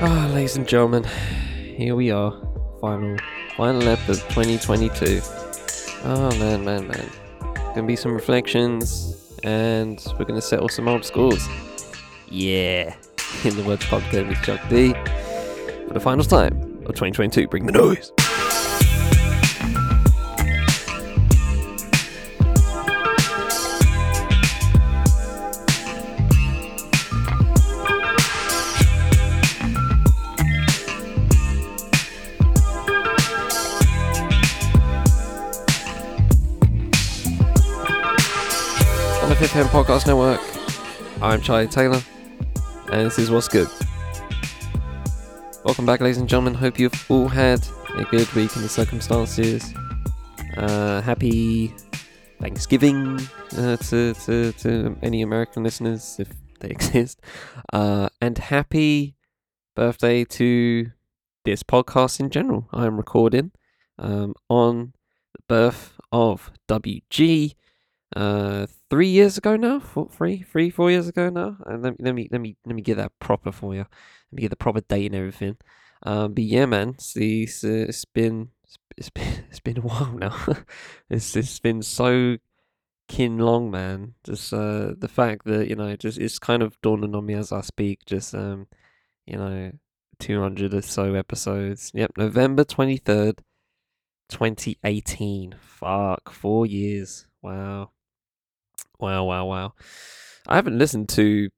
Ah, ladies and gentlemen, here we are, final, final ep of 2022. Oh man, man, man. Gonna be some reflections, and we're gonna settle some old scores. Yeah, in the words of with Chuck D. For the final time of 2022, bring the noise. Fifth Hand Podcast Network. I'm Charlie Taylor, and this is What's Good. Welcome back, ladies and gentlemen. Hope you've all had a good week in the circumstances. Uh, happy Thanksgiving uh, to, to, to any American listeners, if they exist. Uh, and happy birthday to this podcast in general. I'm recording um, on the birth of WG uh three years ago now? Four, three three four years ago now? And let, let me let me let me get that proper for you let me get the proper date and everything. Um but yeah man it's, it's, uh, it's been it's been it's been a while now. It's it's been so kin long man. Just uh the fact that you know just it's kind of dawning on me as i speak. Just um you know 200 or so episodes. Yep november 23rd 2018 fuck four years. Wow Wow, wow, wow. I haven't listened to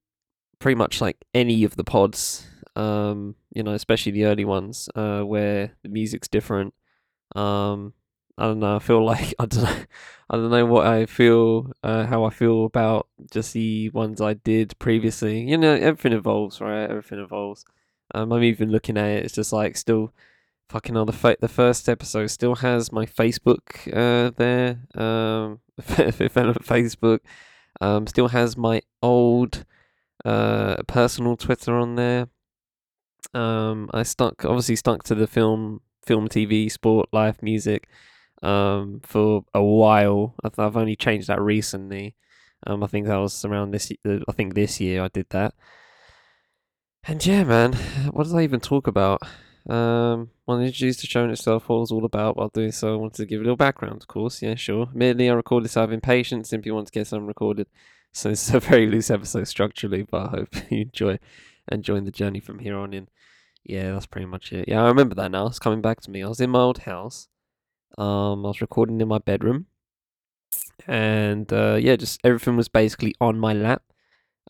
pretty much like any of the pods, um, you know, especially the early ones, uh, where the music's different. Um, I don't know. I feel like I don't know. I don't know what I feel, uh, how I feel about just the ones I did previously. You know, everything evolves, right? Everything evolves. Um, I'm even looking at it. It's just like still, fucking hell. The fa- the first episode still has my Facebook uh there. Um, Fifth Element Facebook. Um, still has my old uh personal Twitter on there. Um, I stuck obviously stuck to the film, film, TV, sport, life, music. Um, for a while. I've, I've only changed that recently. Um, I think that was around this. I think this year I did that. And yeah, man, what did I even talk about? Um, want to introduce the show in itself, what it was all about. While doing so, I wanted to give a little background, of course. Yeah, sure. Admittedly, I recorded this out of impatience, simply want to get some recorded. So it's a very loose episode structurally, but I hope you enjoy enjoying the journey from here on in. Yeah, that's pretty much it. Yeah, I remember that now. It's coming back to me. I was in my old house. Um, I was recording in my bedroom, and uh, yeah, just everything was basically on my lap.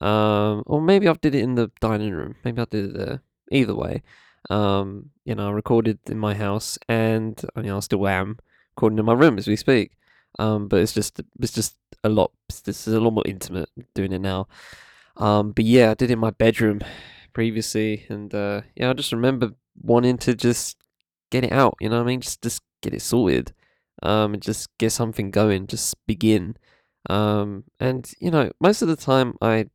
Um, or maybe I did it in the dining room. Maybe I did it there. Either way, um, you know, I recorded in my house, and you know, I still am recording in my room as we speak. Um, but it's just it's just a lot. This is a lot more intimate doing it now. Um, but yeah, I did it in my bedroom previously, and uh, yeah, I just remember wanting to just get it out. You know what I mean? Just just get it sorted. Um, and just get something going. Just begin. Um, and you know, most of the time, I,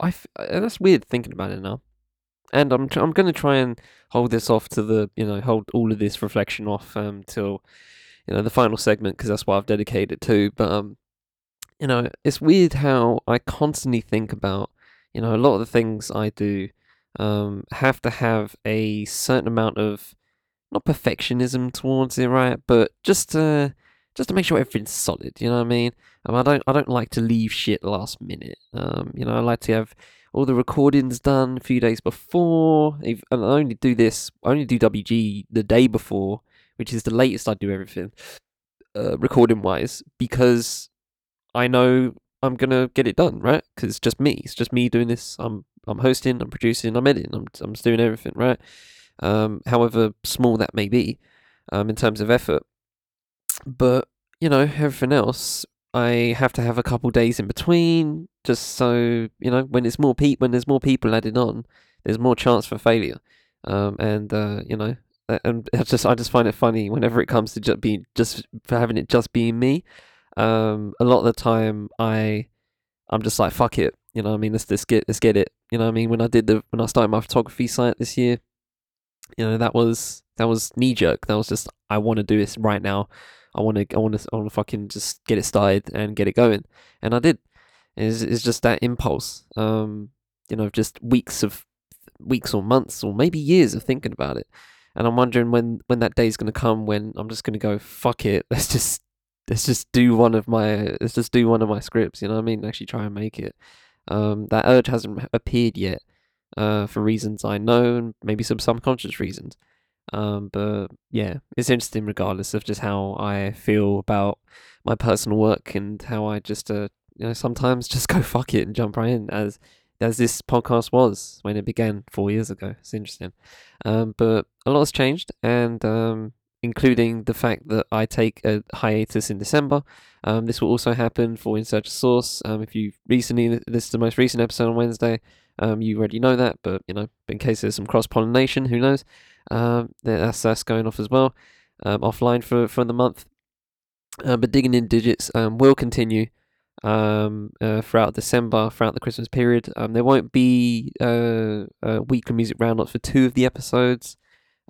I, and that's weird thinking about it now. And I'm tr- I'm gonna try and hold this off to the you know hold all of this reflection off um till you know the final segment because that's what I've dedicated to. But um, you know, it's weird how I constantly think about you know a lot of the things I do um have to have a certain amount of not perfectionism towards it, right? But just to just to make sure everything's solid. You know what I mean? Um, I don't I don't like to leave shit last minute. Um, you know, I like to have all the recordings done a few days before. And I only do this, I only do WG the day before, which is the latest I do everything, uh, recording wise, because I know I'm gonna get it done, right? Because it's just me. It's just me doing this. I'm I'm hosting, I'm producing, I'm editing, I'm I'm doing everything, right? Um, however small that may be, um, in terms of effort. But you know, everything else, I have to have a couple days in between, just so you know, when it's more pe- when there's more people added on, there's more chance for failure. Um, and uh, you know, and I just I just find it funny whenever it comes to just being just for having it just being me. Um, a lot of the time, I I'm just like fuck it, you know. I mean, let's let's get let's get it. You know, I mean, when I did the when I started my photography site this year, you know, that was that was knee jerk. That was just I want to do this right now. I want to I want to I want to fucking just get it started and get it going, and I did. It's, it's just that impulse. Um, you know, just weeks of weeks or months or maybe years of thinking about it. And I'm wondering when when that day is going to come when I'm just going to go fuck it. Let's just let's just do one of my let's just do one of my scripts. You know what I mean? Actually try and make it. Um, that urge hasn't appeared yet, uh, for reasons I know and maybe some subconscious reasons. Um, but yeah, it's interesting regardless of just how I feel about my personal work and how I just uh you know sometimes just go fuck it and jump right in as as this podcast was when it began four years ago. It's interesting. Um, but a lot has changed and um, including the fact that I take a hiatus in December. Um, this will also happen for In Search of Source. Um, if you recently, this is the most recent episode on Wednesday, um, you already know that, but you know, in case there's some cross pollination, who knows? Um, that's that's going off as well, um, offline for for the month. Uh, but digging in digits um, will continue um, uh, throughout December, throughout the Christmas period. Um, there won't be uh, uh, weekly music roundups for two of the episodes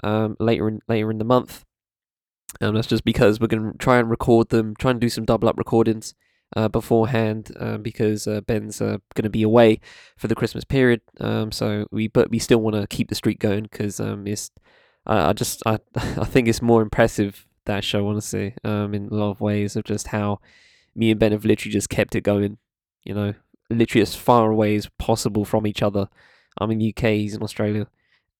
um, later in later in the month. Um, that's just because we're going to try and record them, try and do some double up recordings uh, beforehand, um, because uh, Ben's uh, going to be away for the Christmas period. Um, so we but we still want to keep the streak going because um, it's I, I just I I think it's more impressive that show honestly um in a lot of ways of just how me and Ben have literally just kept it going. You know, literally as far away as possible from each other. I'm in the UK, he's in Australia,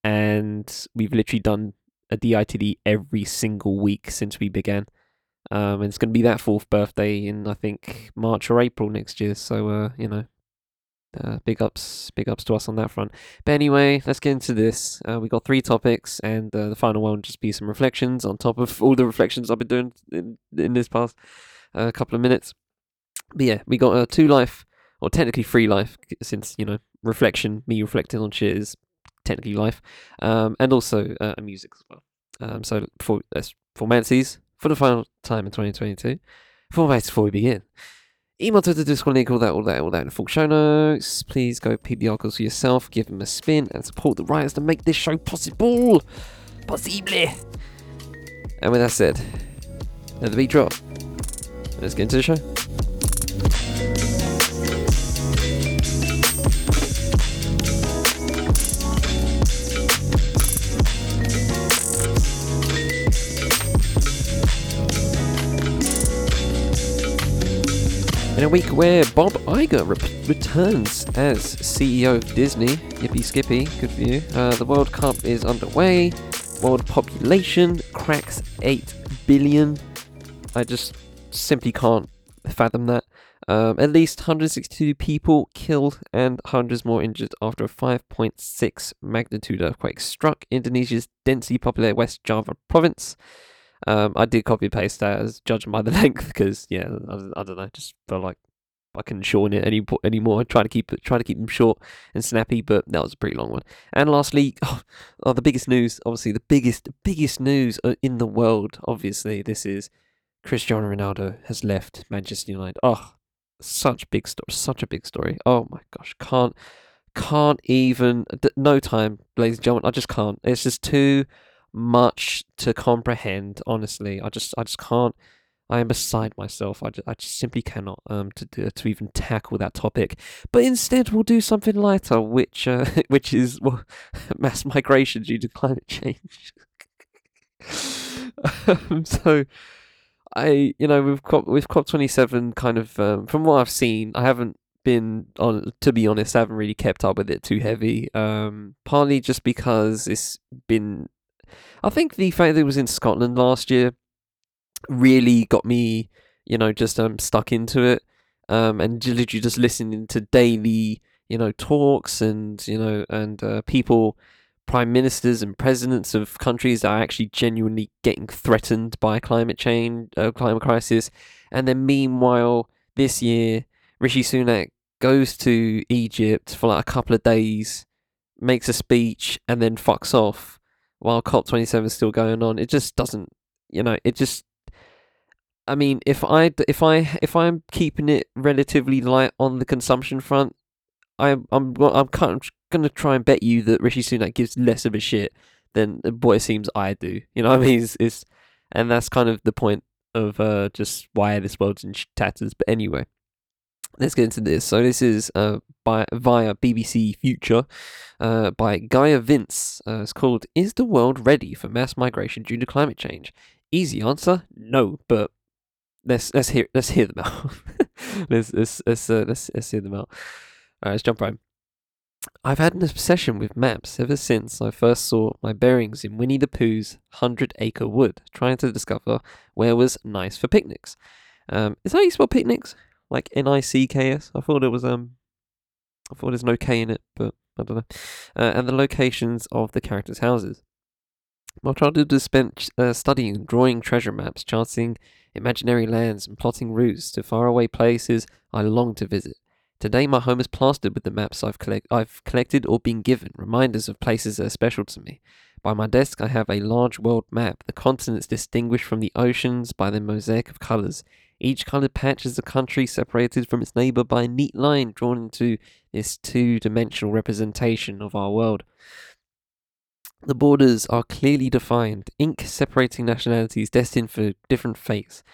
and we've literally done a DITD every single week since we began. Um, and it's going to be that fourth birthday in I think March or April next year. So uh, you know, uh, big ups, big ups to us on that front. But anyway, let's get into this. Uh, we got three topics, and uh, the final one will just be some reflections on top of all the reflections I've been doing in, in this past uh, couple of minutes. But yeah, we got uh, two life, or technically three life, since you know reflection, me reflecting on shit is technically life, um, and also music as well. Um, so for that's formalities for the final time in 2022. Formalities before we begin. Email to the Discord link, all that, all that, all that in the full show notes. Please go peep the articles for yourself, give them a spin, and support the writers to make this show possible. Possible. And with that said, let the beat drop. Let's get into the show. In a week where Bob Iger re- returns as CEO of Disney, yippee skippy, good for you. Uh, the World Cup is underway. World population cracks 8 billion. I just simply can't fathom that. Um, at least 162 people killed and hundreds more injured after a 5.6 magnitude earthquake struck Indonesia's densely populated West Java province. Um, I did copy paste that as judging by the length because yeah, I, I don't know, just felt like I couldn't shorten it any anymore. Try to keep it, to keep them short and snappy, but that was a pretty long one. And lastly, oh, oh the biggest news, obviously the biggest, biggest news uh, in the world. Obviously, this is Cristiano Ronaldo has left Manchester United. Oh, such big story, such a big story. Oh my gosh, can't, can't even. No time, ladies and gentlemen. I just can't. It's just too much to comprehend. Honestly, I just, I just can't. I am beside myself. I just, I just simply cannot um to to even tackle that topic. But instead, we'll do something lighter, which uh, which is well, mass migration due to climate change. um, so, I you know we've COP twenty seven kind of um, from what I've seen. I haven't been on to be honest. I haven't really kept up with it too heavy. Um, partly just because it's been. I think the fact that it was in Scotland last year really got me, you know, just um stuck into it. Um, and literally just listening to daily, you know, talks and you know, and uh, people, prime ministers and presidents of countries are actually genuinely getting threatened by climate change, uh, climate crisis, and then meanwhile this year, Rishi Sunak goes to Egypt for like a couple of days, makes a speech, and then fucks off while COP27 is still going on. It just doesn't, you know, it just I mean, if I if I if I'm keeping it relatively light on the consumption front, I'm I'm I'm kind of gonna try and bet you that Rishi Sunak gives less of a shit than what it seems I do. You know what I mean? It's, it's and that's kind of the point of uh, just why this world's in tatters. But anyway, let's get into this. So this is uh, by via BBC Future uh, by Gaia Vince. Uh, it's called "Is the world ready for mass migration due to climate change?" Easy answer: No, but let's let's hear let's hear them out. let's let's let's, uh, let's let's hear them out. All right, let's jump right. In. I've had an obsession with maps ever since I first saw my bearings in Winnie the Pooh's Hundred Acre Wood, trying to discover where was nice for picnics. Um, is that how you spell picnics? Like N I C K S? I thought it was um, I thought there's no K in it, but I don't know. Uh, and the locations of the characters' houses. My childhood was spent uh, studying drawing treasure maps, charting imaginary lands, and plotting routes to faraway places I longed to visit. Today, my home is plastered with the maps I've, collect- I've collected or been given, reminders of places that are special to me. By my desk, I have a large world map, the continents distinguished from the oceans by their mosaic of colours. Each coloured patch is a country separated from its neighbour by a neat line drawn into this two dimensional representation of our world. The borders are clearly defined, ink separating nationalities destined for different fates.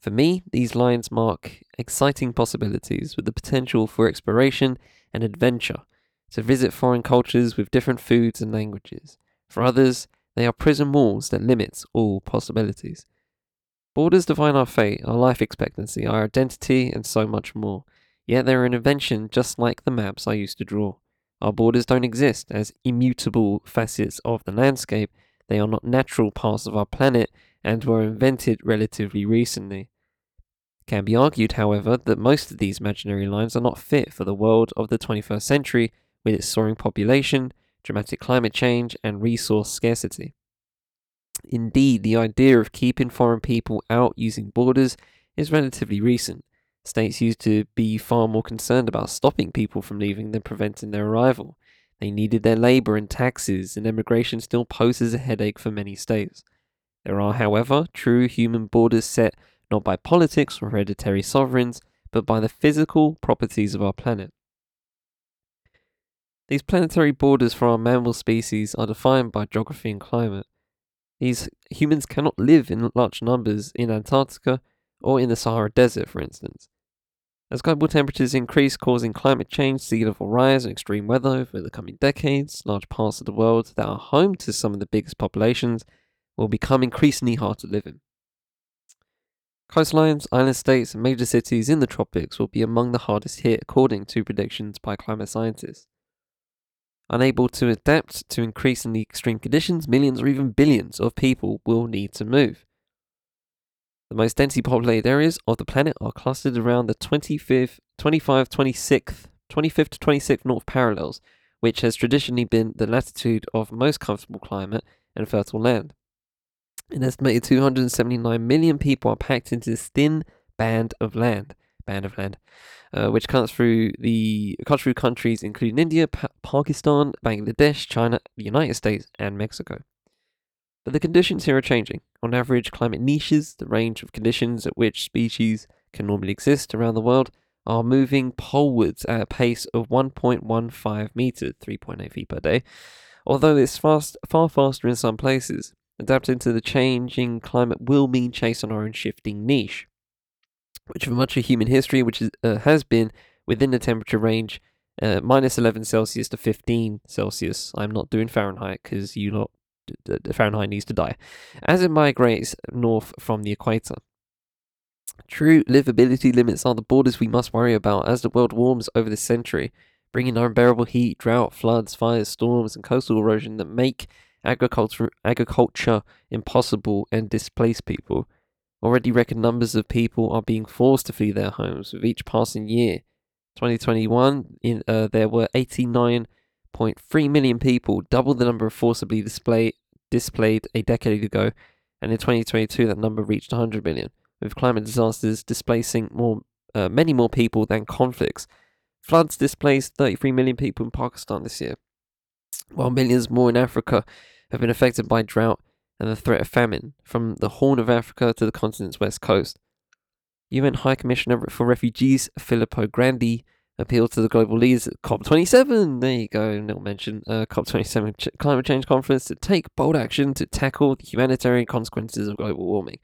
For me, these lines mark exciting possibilities with the potential for exploration and adventure, to visit foreign cultures with different foods and languages. For others, they are prison walls that limit all possibilities. Borders define our fate, our life expectancy, our identity, and so much more. Yet they're an invention just like the maps I used to draw. Our borders don't exist as immutable facets of the landscape, they are not natural parts of our planet and were invented relatively recently. Can be argued, however, that most of these imaginary lines are not fit for the world of the 21st century with its soaring population, dramatic climate change, and resource scarcity. Indeed, the idea of keeping foreign people out using borders is relatively recent. States used to be far more concerned about stopping people from leaving than preventing their arrival. They needed their labour and taxes, and immigration still poses a headache for many states. There are, however, true human borders set not by politics or hereditary sovereigns, but by the physical properties of our planet. These planetary borders for our mammal species are defined by geography and climate. These humans cannot live in large numbers in Antarctica or in the Sahara Desert, for instance. As global temperatures increase, causing climate change, sea level rise, and extreme weather over the coming decades, large parts of the world that are home to some of the biggest populations will become increasingly hard to live in. Coastlines, island states, and major cities in the tropics will be among the hardest hit, according to predictions by climate scientists. Unable to adapt to increasingly extreme conditions, millions or even billions of people will need to move. The most densely populated areas of the planet are clustered around the 25th, 25, 26th, 25th to 26th north parallels, which has traditionally been the latitude of most comfortable climate and fertile land. An estimated 279 million people are packed into this thin band of land, band of land, uh, which cuts through the cuts through countries including India, pa- Pakistan, Bangladesh, China, the United States, and Mexico. But the conditions here are changing. On average, climate niches, the range of conditions at which species can normally exist around the world, are moving polewards at a pace of 1.15 meters, 3.8 feet per day. Although it's fast, far faster in some places, adapting to the changing climate will mean chasing our own shifting niche, which for much of human history, which is, uh, has been within the temperature range uh, minus 11 Celsius to 15 Celsius. I'm not doing Fahrenheit because you lot the Fahrenheit needs to die, as it migrates north from the equator. True livability limits are the borders we must worry about as the world warms over this century, bringing unbearable heat, drought, floods, fires, storms, and coastal erosion that make agriculture, agriculture impossible and displace people. Already record numbers of people are being forced to flee their homes with each passing year. 2021, in, uh, there were 89.3 million people, double the number forcibly display, displayed a decade ago, and in 2022 that number reached 100 million, with climate disasters displacing more, uh, many more people than conflicts. Floods displaced 33 million people in Pakistan this year, while millions more in Africa have been affected by drought and the threat of famine, from the Horn of Africa to the continent's west coast. UN High Commissioner for Refugees Filippo Grandi appealed to the global leaders at COP27. There you go, little mention. Uh, COP27 ch- climate change conference to take bold action to tackle the humanitarian consequences of global warming.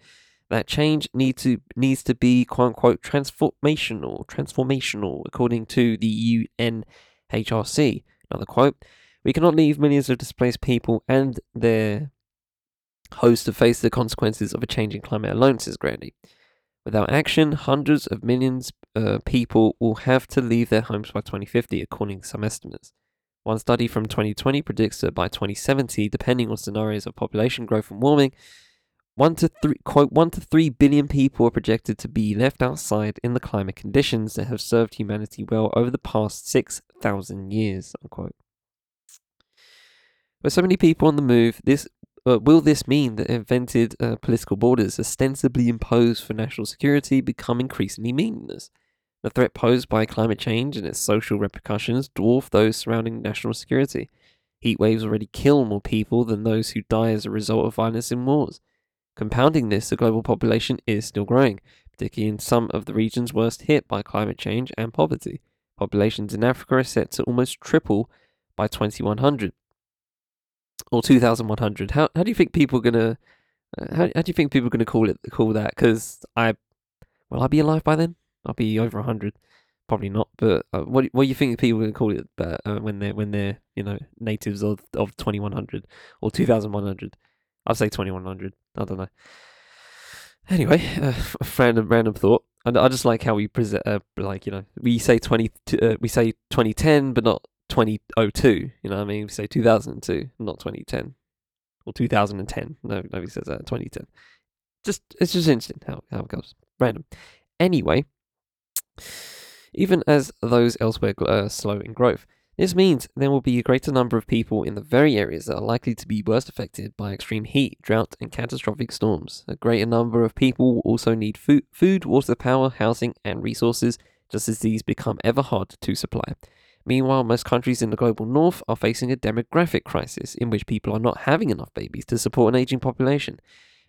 That change need to needs to be quote unquote transformational, transformational, according to the UNHRC. Another quote: We cannot leave millions of displaced people and their hosts to face the consequences of a changing climate alone, says Grandi. Without action, hundreds of millions uh, people will have to leave their homes by 2050, according to some estimates. One study from 2020 predicts that by 2070, depending on scenarios of population growth and warming, one to three, quote, one to three billion people are projected to be left outside in the climate conditions that have served humanity well over the past 6,000 years, unquote. With so many people on the move, this uh, will this mean that invented uh, political borders ostensibly imposed for national security become increasingly meaningless? The threat posed by climate change and its social repercussions dwarf those surrounding national security. Heat waves already kill more people than those who die as a result of violence in wars. Compounding this, the global population is still growing, particularly in some of the regions worst hit by climate change and poverty. Populations in Africa are set to almost triple by 2100 or 2100. How how do you think people are gonna uh, how, how do you think people are gonna call it call that? Because I will I be alive by then? I'll be over 100. Probably not, but uh, what what do you think people are gonna call it uh, uh, when they're when they're you know natives of of 2100 or 2100? i'd say 2100. I don't know. Anyway, uh, random random thought. And I just like how we present, like you know, we say twenty, we say twenty ten, but not twenty oh two. You know what I mean? We say two thousand two, not twenty ten, or two thousand and ten. No, nobody says that. Twenty ten. Just it's just interesting how how it goes. Random. Anyway, even as those elsewhere are uh, slow in growth, this means there will be a greater number of people in the very areas that are likely to be worst affected by extreme heat, drought, and catastrophic storms. A greater number of people will also need food, food, water, power, housing, and resources, just as these become ever harder to supply. Meanwhile, most countries in the global north are facing a demographic crisis in which people are not having enough babies to support an aging population.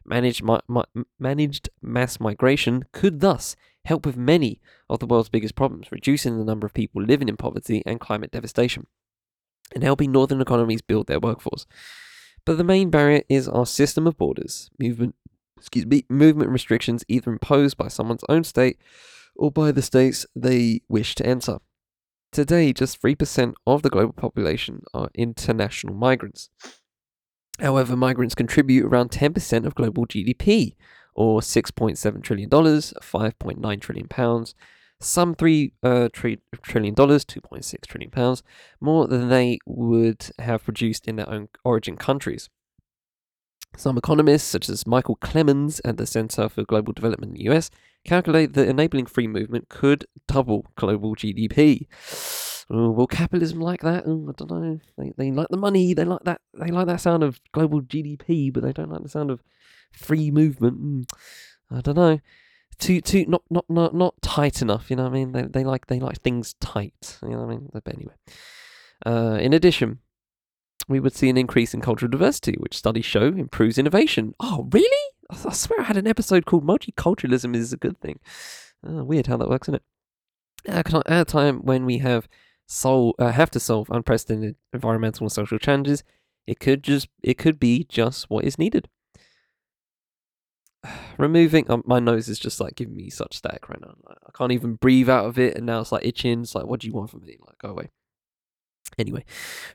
Managed, mi- mi- managed mass migration could thus help with many of the world's biggest problems, reducing the number of people living in poverty and climate devastation, and helping northern economies build their workforce. But the main barrier is our system of borders, movement, excuse me, movement restrictions either imposed by someone's own state or by the states they wish to enter. Today, just 3% of the global population are international migrants. However, migrants contribute around 10% of global GDP, or $6.7 trillion, 5.9 trillion pounds, some three uh, tri- trillion dollars, 2.6 trillion pounds, more than they would have produced in their own origin countries. Some economists, such as Michael Clemens at the Center for Global Development in the US, calculate that enabling free movement could double global GDP. Oh, will capitalism like that? Oh, I don't know. They, they like the money. They like that. They like that sound of global GDP, but they don't like the sound of free movement. Mm, I don't know. Too too not not not not tight enough. You know what I mean? They they like they like things tight. You know what I mean? But anyway. Uh, in addition, we would see an increase in cultural diversity, which studies show improves innovation. Oh, really? I swear I had an episode called Multiculturalism is a Good Thing. Uh, weird how that works, isn't it? At a time when we have sol- uh, have to solve unprecedented environmental and social challenges, it could just it could be just what is needed. Removing um, my nose is just like giving me such static right now. I can't even breathe out of it, and now it's like itching. It's like, what do you want from me? Like, go away. Anyway,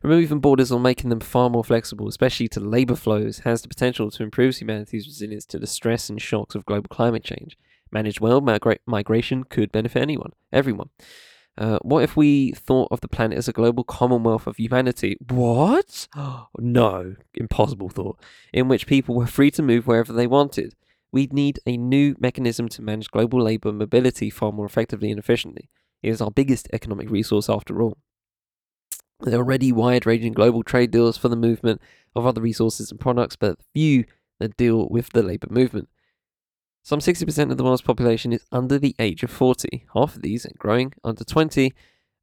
removing borders or making them far more flexible, especially to labour flows, has the potential to improve humanity's resilience to the stress and shocks of global climate change. Managed well, migra- migration could benefit anyone, everyone. Uh, what if we thought of the planet as a global commonwealth of humanity? What? no, impossible thought. In which people were free to move wherever they wanted. We'd need a new mechanism to manage global labour mobility far more effectively and efficiently. It is our biggest economic resource after all. There are already wide ranging global trade deals for the movement of other resources and products, but few that deal with the labour movement. Some 60% of the world's population is under the age of 40. Half of these are growing under 20,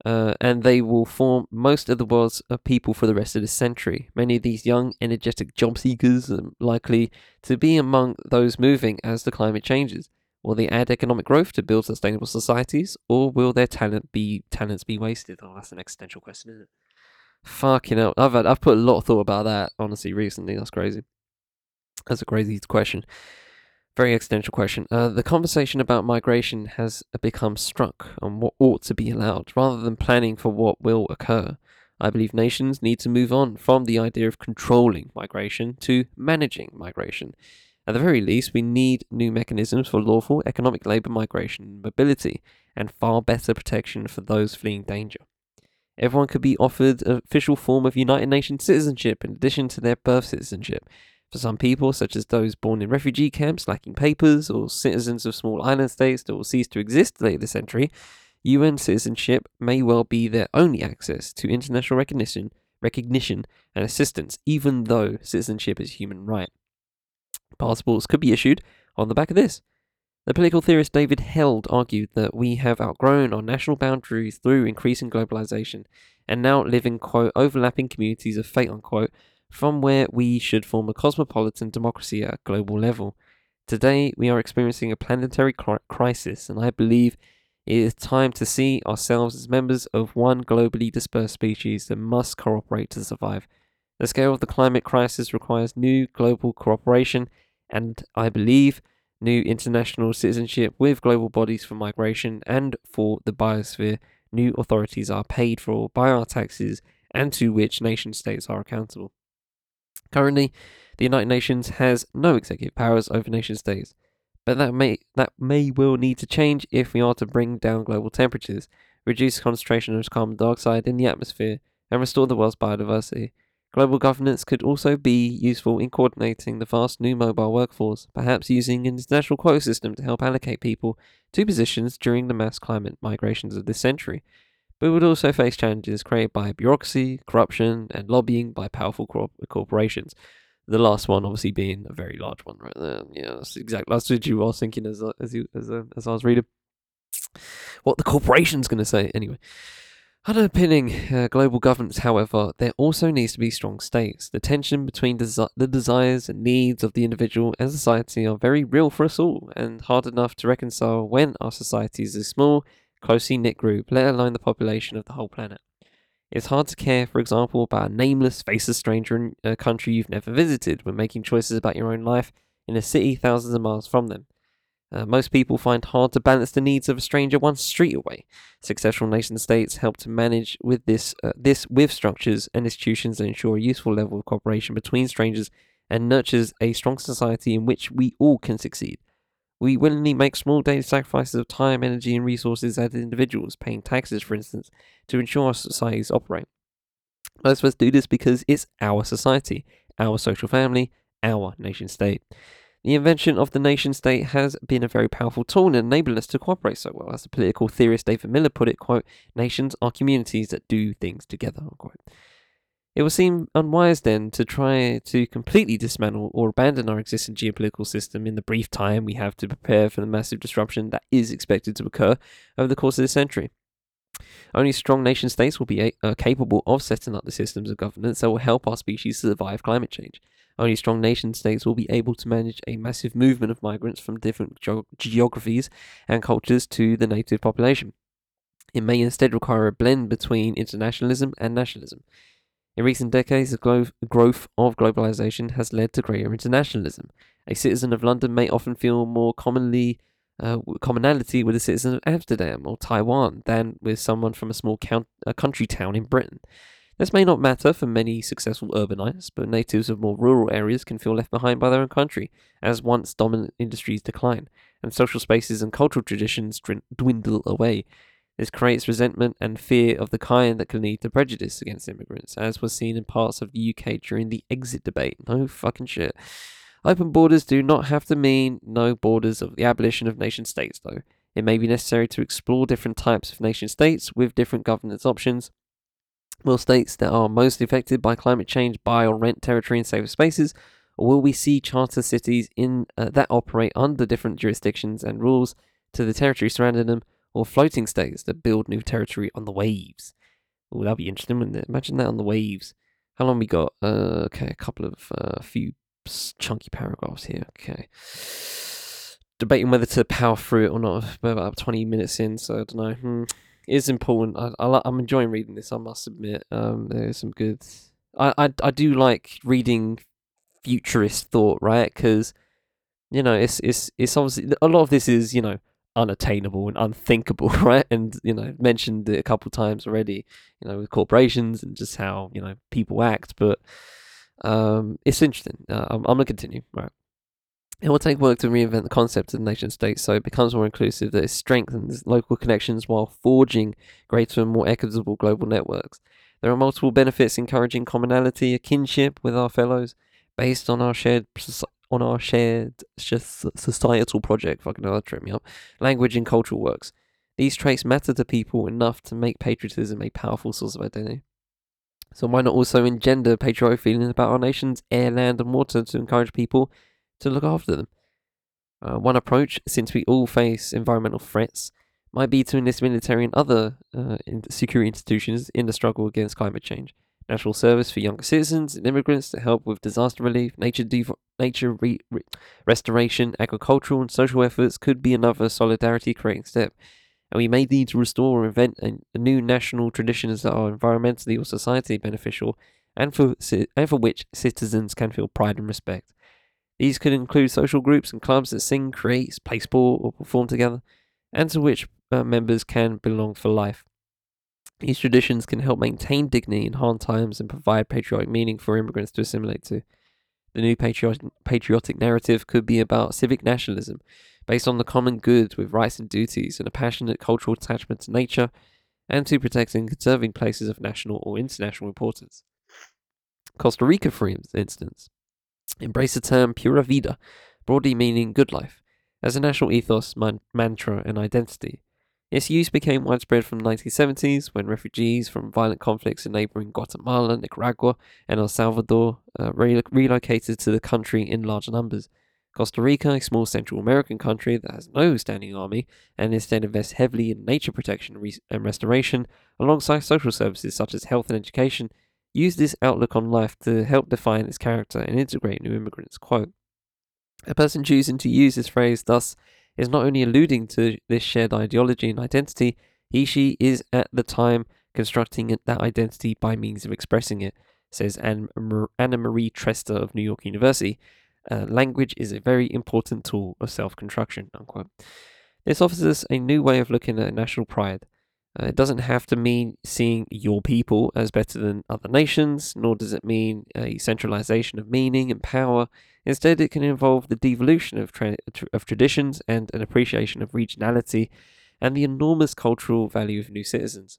uh, and they will form most of the world's uh, people for the rest of this century. Many of these young, energetic job seekers are likely to be among those moving as the climate changes. Will they add economic growth to build sustainable societies, or will their talent be talents be wasted? Oh, that's an existential question, isn't it? Fucking hell. I've had, I've put a lot of thought about that, honestly, recently. That's crazy. That's a crazy question. Very existential question. Uh, the conversation about migration has become struck on what ought to be allowed, rather than planning for what will occur. I believe nations need to move on from the idea of controlling migration to managing migration. At the very least, we need new mechanisms for lawful economic labour migration and mobility, and far better protection for those fleeing danger. Everyone could be offered an official form of United Nations citizenship in addition to their birth citizenship. For some people, such as those born in refugee camps lacking papers or citizens of small island states that will cease to exist later this century, UN citizenship may well be their only access to international recognition, recognition and assistance, even though citizenship is a human right. Passports could be issued on the back of this. The political theorist David Held argued that we have outgrown our national boundaries through increasing globalization and now live in quote overlapping communities of fate unquote from where we should form a cosmopolitan democracy at a global level. Today, we are experiencing a planetary crisis, and I believe it is time to see ourselves as members of one globally dispersed species that must cooperate to survive. The scale of the climate crisis requires new global cooperation, and I believe new international citizenship with global bodies for migration and for the biosphere. New authorities are paid for by our taxes and to which nation states are accountable. Currently, the United Nations has no executive powers over nation states, but that may that may well need to change if we are to bring down global temperatures, reduce concentration of carbon dioxide in the atmosphere, and restore the world's biodiversity. Global governance could also be useful in coordinating the vast new mobile workforce, perhaps using an international quota system to help allocate people to positions during the mass climate migrations of this century but would also face challenges created by bureaucracy, corruption, and lobbying by powerful corporations. The last one, obviously, being a very large one, right there. Yeah, that's exactly that's what you was thinking as as you, as, uh, as I was reading. What the corporation's going to say, anyway. Underpinning uh, global governance, however, there also needs to be strong states. The tension between desi- the desires and needs of the individual and society are very real for us all, and hard enough to reconcile when our societies are small closely knit group, let alone the population of the whole planet. It's hard to care, for example, about a nameless, faceless stranger in a country you've never visited when making choices about your own life in a city thousands of miles from them. Uh, most people find hard to balance the needs of a stranger one street away. Successful nation states help to manage with this uh, this with structures and institutions that ensure a useful level of cooperation between strangers and nurtures a strong society in which we all can succeed. We willingly make small daily sacrifices of time, energy, and resources as individuals, paying taxes, for instance, to ensure our societies operate. Most of us do this because it's our society, our social family, our nation state. The invention of the nation state has been a very powerful tool in enabling us to cooperate so well. As the political theorist David Miller put it, quote, nations are communities that do things together, unquote. It would seem unwise then to try to completely dismantle or abandon our existing geopolitical system in the brief time we have to prepare for the massive disruption that is expected to occur over the course of this century. Only strong nation states will be uh, capable of setting up the systems of governance that will help our species survive climate change. Only strong nation states will be able to manage a massive movement of migrants from different ge- geographies and cultures to the native population. It may instead require a blend between internationalism and nationalism. In recent decades, the glo- growth of globalization has led to greater internationalism. A citizen of London may often feel more commonly uh, commonality with a citizen of Amsterdam or Taiwan than with someone from a small count- a country town in Britain. This may not matter for many successful urbanites, but natives of more rural areas can feel left behind by their own country, as once dominant industries decline, and social spaces and cultural traditions dwindle away. This creates resentment and fear of the kind that can lead to prejudice against immigrants, as was seen in parts of the UK during the Brexit debate. No fucking shit. Open borders do not have to mean no borders of the abolition of nation states, though. It may be necessary to explore different types of nation states with different governance options. Will states that are most affected by climate change buy or rent territory in safer spaces, or will we see charter cities in uh, that operate under different jurisdictions and rules to the territory surrounding them? or floating states that build new territory on the waves. Oh, that'd be interesting, wouldn't it? Imagine that on the waves. How long we got? Uh, okay, a couple of uh, few chunky paragraphs here. Okay, debating whether to power through it or not. We're about twenty minutes in, so I don't know. Hmm. It's important. I, I I'm enjoying reading this. I must admit. Um, there's some good. I I I do like reading futurist thought, right? Because you know, it's it's it's obviously a lot of this is you know unattainable and unthinkable, right? And you know, mentioned it a couple times already, you know, with corporations and just how you know people act. But um, it's interesting. Uh, I'm, I'm gonna continue, right? It will take work to reinvent the concept of the nation state so it becomes more inclusive, that it strengthens local connections while forging greater and more equitable global networks. There are multiple benefits encouraging commonality, a kinship with our fellows, based on our shared on our shared societal project. Fucking hell, that trip me up. Language and cultural works. These traits matter to people enough to make patriotism a powerful source of identity. So why not also engender patriotic feelings about our nation's air, land, and water to encourage people to look after them. Uh, one approach, since we all face environmental threats, might be to enlist military and other uh, security institutions in the struggle against climate change. National service for younger citizens and immigrants to help with disaster relief, nature, nature re- re- restoration, agricultural and social efforts could be another solidarity creating step. And we may need to restore or invent a, a new national traditions that are environmentally or society beneficial and for, and for which citizens can feel pride and respect. These could include social groups and clubs that sing, create, play sport, or perform together, and to which uh, members can belong for life. These traditions can help maintain dignity in hard times and provide patriotic meaning for immigrants to assimilate to. The new patriotic, patriotic narrative could be about civic nationalism, based on the common good with rights and duties and a passionate cultural attachment to nature and to protecting and conserving places of national or international importance. Costa Rica, for instance, embrace the term pura vida, broadly meaning good life, as a national ethos, man- mantra, and identity. Its use became widespread from the 1970s when refugees from violent conflicts in neighboring Guatemala, Nicaragua, and El Salvador uh, re- relocated to the country in large numbers. Costa Rica, a small Central American country that has no standing army and instead invests heavily in nature protection and restoration, alongside social services such as health and education, use this outlook on life to help define its character and integrate new immigrants. Quote, a person choosing to use this phrase thus is not only alluding to this shared ideology and identity, he, she is at the time constructing that identity by means of expressing it, says Anna Marie Trester of New York University. Uh, language is a very important tool of self construction. This offers us a new way of looking at national pride Uh, it doesn't have to mean seeing your people as better than other nations, nor does it mean a centralization of meaning and power. Instead, it can involve the devolution of, tra- of traditions and an appreciation of regionality and the enormous cultural value of new citizens.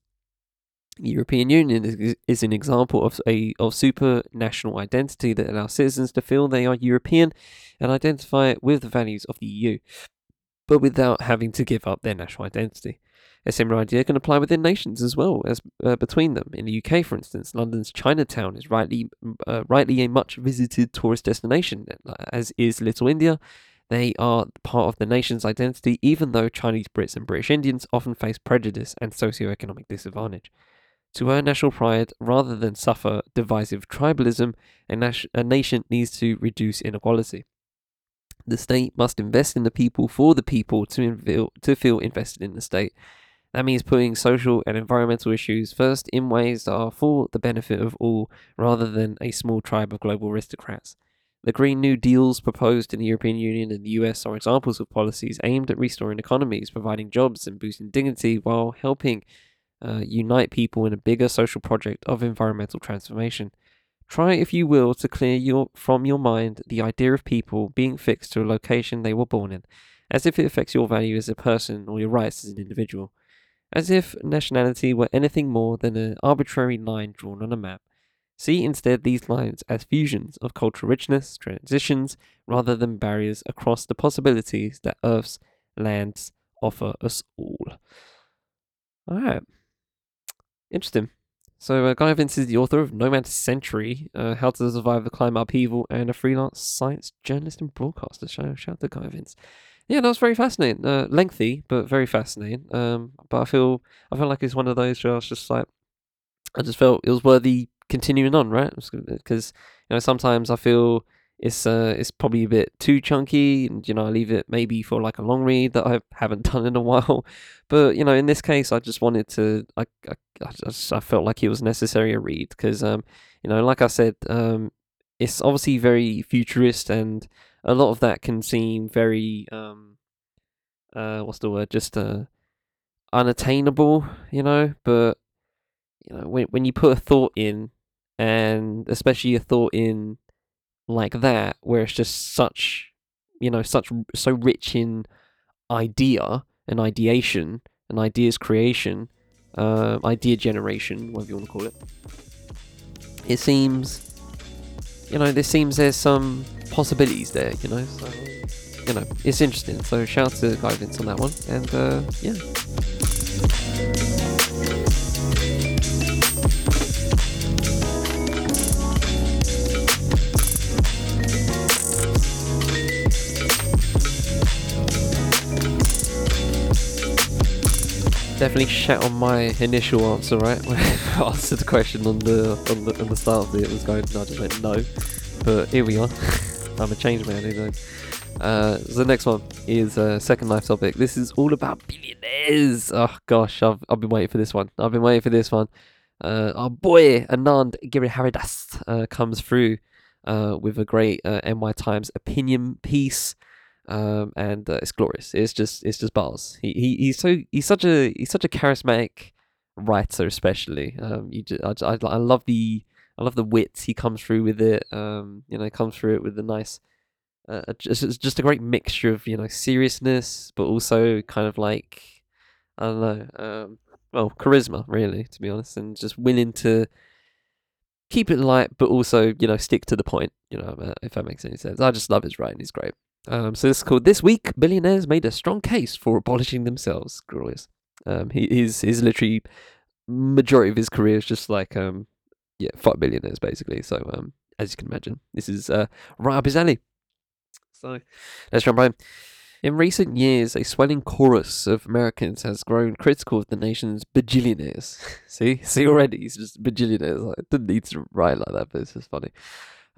The European Union is, is an example of a of supranational identity that allows citizens to feel they are European and identify with the values of the EU, but without having to give up their national identity. A similar idea can apply within nations as well as uh, between them. In the UK, for instance, London's Chinatown is rightly uh, rightly a much visited tourist destination, as is Little India. They are part of the nation's identity, even though Chinese Brits and British Indians often face prejudice and socio-economic disadvantage. To earn national pride, rather than suffer divisive tribalism, a, nas- a nation needs to reduce inequality. The state must invest in the people for the people to, inv- to feel invested in the state that means putting social and environmental issues first in ways that are for the benefit of all rather than a small tribe of global aristocrats. The Green New Deals proposed in the European Union and the US are examples of policies aimed at restoring economies, providing jobs, and boosting dignity while helping uh, unite people in a bigger social project of environmental transformation. Try, if you will, to clear your, from your mind the idea of people being fixed to a location they were born in, as if it affects your value as a person or your rights as an individual as if nationality were anything more than an arbitrary line drawn on a map. See instead these lines as fusions of cultural richness, transitions, rather than barriers across the possibilities that Earth's lands offer us all. Alright. Interesting. So, uh, Guy Vince is the author of Nomad Century, uh, How to Survive the Climate Upheaval, and a freelance science journalist and broadcaster. Shout, shout out to Guy Vince yeah, that was very fascinating. Uh, lengthy, but very fascinating. Um, but I feel I feel like it's one of those where I was just like, I just felt it was worthy continuing on, right? Because you know sometimes I feel it's uh it's probably a bit too chunky, and you know I leave it maybe for like a long read that I haven't done in a while. But you know in this case, I just wanted to I I, I just I felt like it was necessary a read because um you know like I said um it's obviously very futurist and a lot of that can seem very um, uh, what's the word? Just uh, unattainable, you know. But you know, when when you put a thought in, and especially a thought in like that, where it's just such, you know, such so rich in idea and ideation and ideas creation, uh, idea generation, whatever you want to call it. It seems, you know, there seems there's some possibilities there, you know. So, you know, it's interesting. So shout out to guidance on that one, and uh, yeah. Definitely shat on my initial answer, right? When I answered the question on the on the, on the start of it, it was going. I just went no, but here we are. I'm a change man, you know. Uh, so the next one is a uh, second life topic. This is all about billionaires. Oh gosh, I've I've been waiting for this one. I've been waiting for this one. Uh, our boy Anand Giridharadas uh, comes through uh, with a great uh, NY Times opinion piece um, and uh, it's glorious. It's just it's just bars. He, he he's so he's such a he's such a charismatic writer, especially. Um, you just, I, I, I love the I love the wit he comes through with it. Um, you know, comes through it with a nice. Uh, just just a great mixture of you know seriousness, but also kind of like I don't know, um, well, charisma, really, to be honest, and just willing to keep it light, but also you know stick to the point. You know, if that makes any sense. I just love his writing; he's great. Um, so this is called This Week, Billionaires Made a Strong Case for Abolishing Themselves. Glorious. Um, he, he's, he's literally, majority of his career is just like, um, yeah, fuck billionaires, basically. So, um, as you can imagine, this is uh, right up his alley. So, let's jump right in. recent years, a swelling chorus of Americans has grown critical of the nation's bajillionaires. see, see already, he's just bajillionaires. Like, didn't need to write like that, but it's just funny.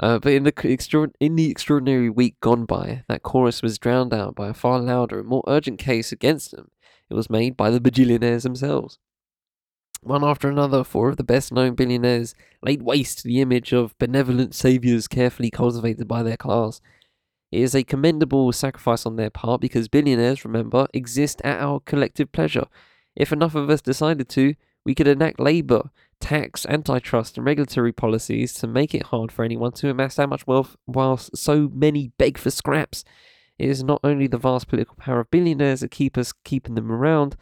Uh, but in the, in the extraordinary week gone by, that chorus was drowned out by a far louder and more urgent case against them. It was made by the bajillionaires themselves. One after another, four of the best known billionaires laid waste to the image of benevolent saviours carefully cultivated by their class. It is a commendable sacrifice on their part because billionaires, remember, exist at our collective pleasure. If enough of us decided to, we could enact labour tax, antitrust, and regulatory policies to make it hard for anyone to amass that much wealth whilst so many beg for scraps. It is not only the vast political power of billionaires that keep us keeping them around,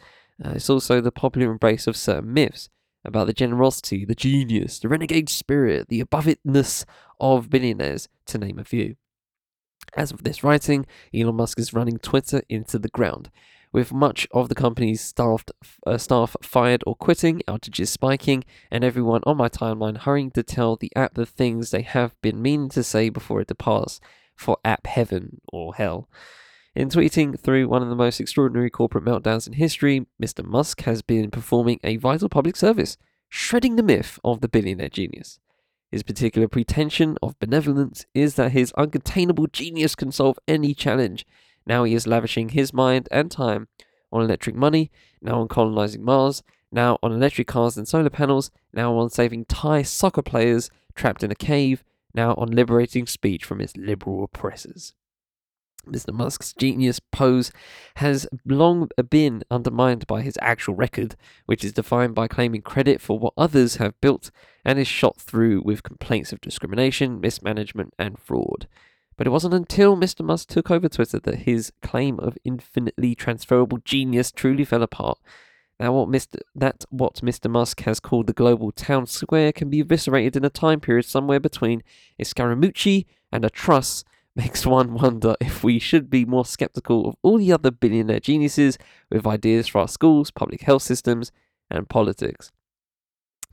uh, it's also the popular embrace of certain myths about the generosity, the genius, the renegade spirit, the above itness of billionaires, to name a few. As of this writing, Elon Musk is running Twitter into the ground. With much of the company's staff, uh, staff fired or quitting, outages spiking, and everyone on my timeline hurrying to tell the app the things they have been meaning to say before it departs for app heaven or hell. In tweeting through one of the most extraordinary corporate meltdowns in history, Mr. Musk has been performing a vital public service, shredding the myth of the billionaire genius. His particular pretension of benevolence is that his uncontainable genius can solve any challenge, now he is lavishing his mind and time on electric money, now on colonizing Mars, now on electric cars and solar panels, now on saving Thai soccer players trapped in a cave, now on liberating speech from its liberal oppressors. Mr. Musk's genius pose has long been undermined by his actual record, which is defined by claiming credit for what others have built and is shot through with complaints of discrimination, mismanagement, and fraud. But it wasn't until Mr. Musk took over Twitter that his claim of infinitely transferable genius truly fell apart. Now, what Mr. that what Mr. Musk has called the global town square can be eviscerated in a time period somewhere between a Scaramucci and a Truss makes one wonder if we should be more skeptical of all the other billionaire geniuses with ideas for our schools, public health systems, and politics.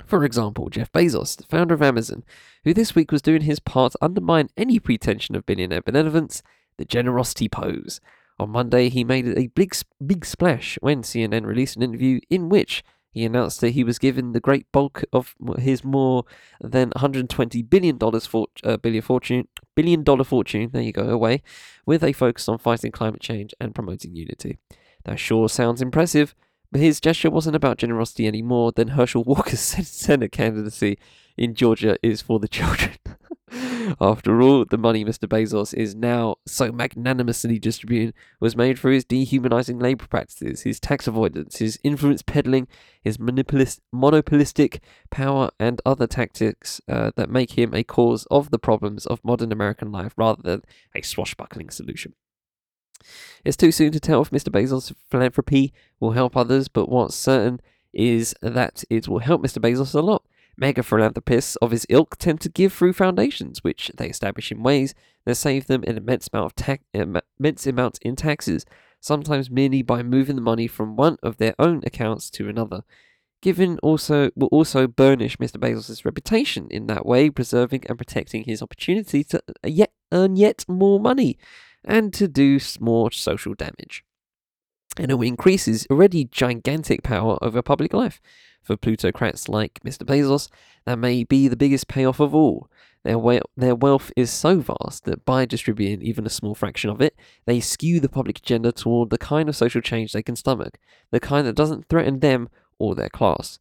For example, Jeff Bezos, the founder of Amazon, who this week was doing his part to undermine any pretension of billionaire benevolence, the generosity pose. On Monday, he made a big, big splash when CNN released an interview in which he announced that he was given the great bulk of his more than 120 billion dollars for, uh, billion fortune, billion dollar fortune. There you go, away, with a focus on fighting climate change and promoting unity. That sure sounds impressive, his gesture wasn't about generosity any more than Herschel Walker's Senate candidacy in Georgia is for the children. After all, the money Mr. Bezos is now so magnanimously distributing was made through his dehumanizing labor practices, his tax avoidance, his influence peddling, his monopolist, monopolistic power, and other tactics uh, that make him a cause of the problems of modern American life rather than a swashbuckling solution. It's too soon to tell if Mr. Bezos' philanthropy will help others, but what's certain is that it will help Mr. Bezos a lot. Mega philanthropists of his ilk tend to give through foundations, which they establish in ways that save them an immense amount of ta- immense amount in taxes, sometimes merely by moving the money from one of their own accounts to another. Given also will also burnish Mr. Bezos' reputation in that way, preserving and protecting his opportunity to uh, yet earn yet more money and to do more social damage. And it increases already gigantic power over public life. For plutocrats like Mr. Bezos, that may be the biggest payoff of all. Their, we- their wealth is so vast that by distributing even a small fraction of it, they skew the public agenda toward the kind of social change they can stomach, the kind that doesn't threaten them or their class.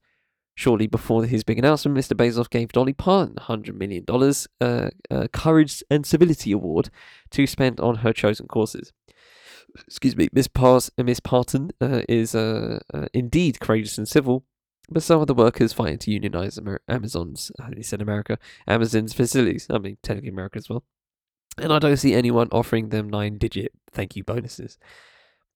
Shortly before his big announcement, Mr. Bezos gave Dolly Parton $100 million uh, uh, Courage and Civility Award to spend on her chosen causes. Excuse me, Miss, Pars- uh, Parton uh, is uh, uh, indeed courageous and civil, but some of the workers fighting to unionize Amer- Amazon's, he said America, Amazon's facilities. I mean, technically America as well. And I don't see anyone offering them nine digit thank you bonuses.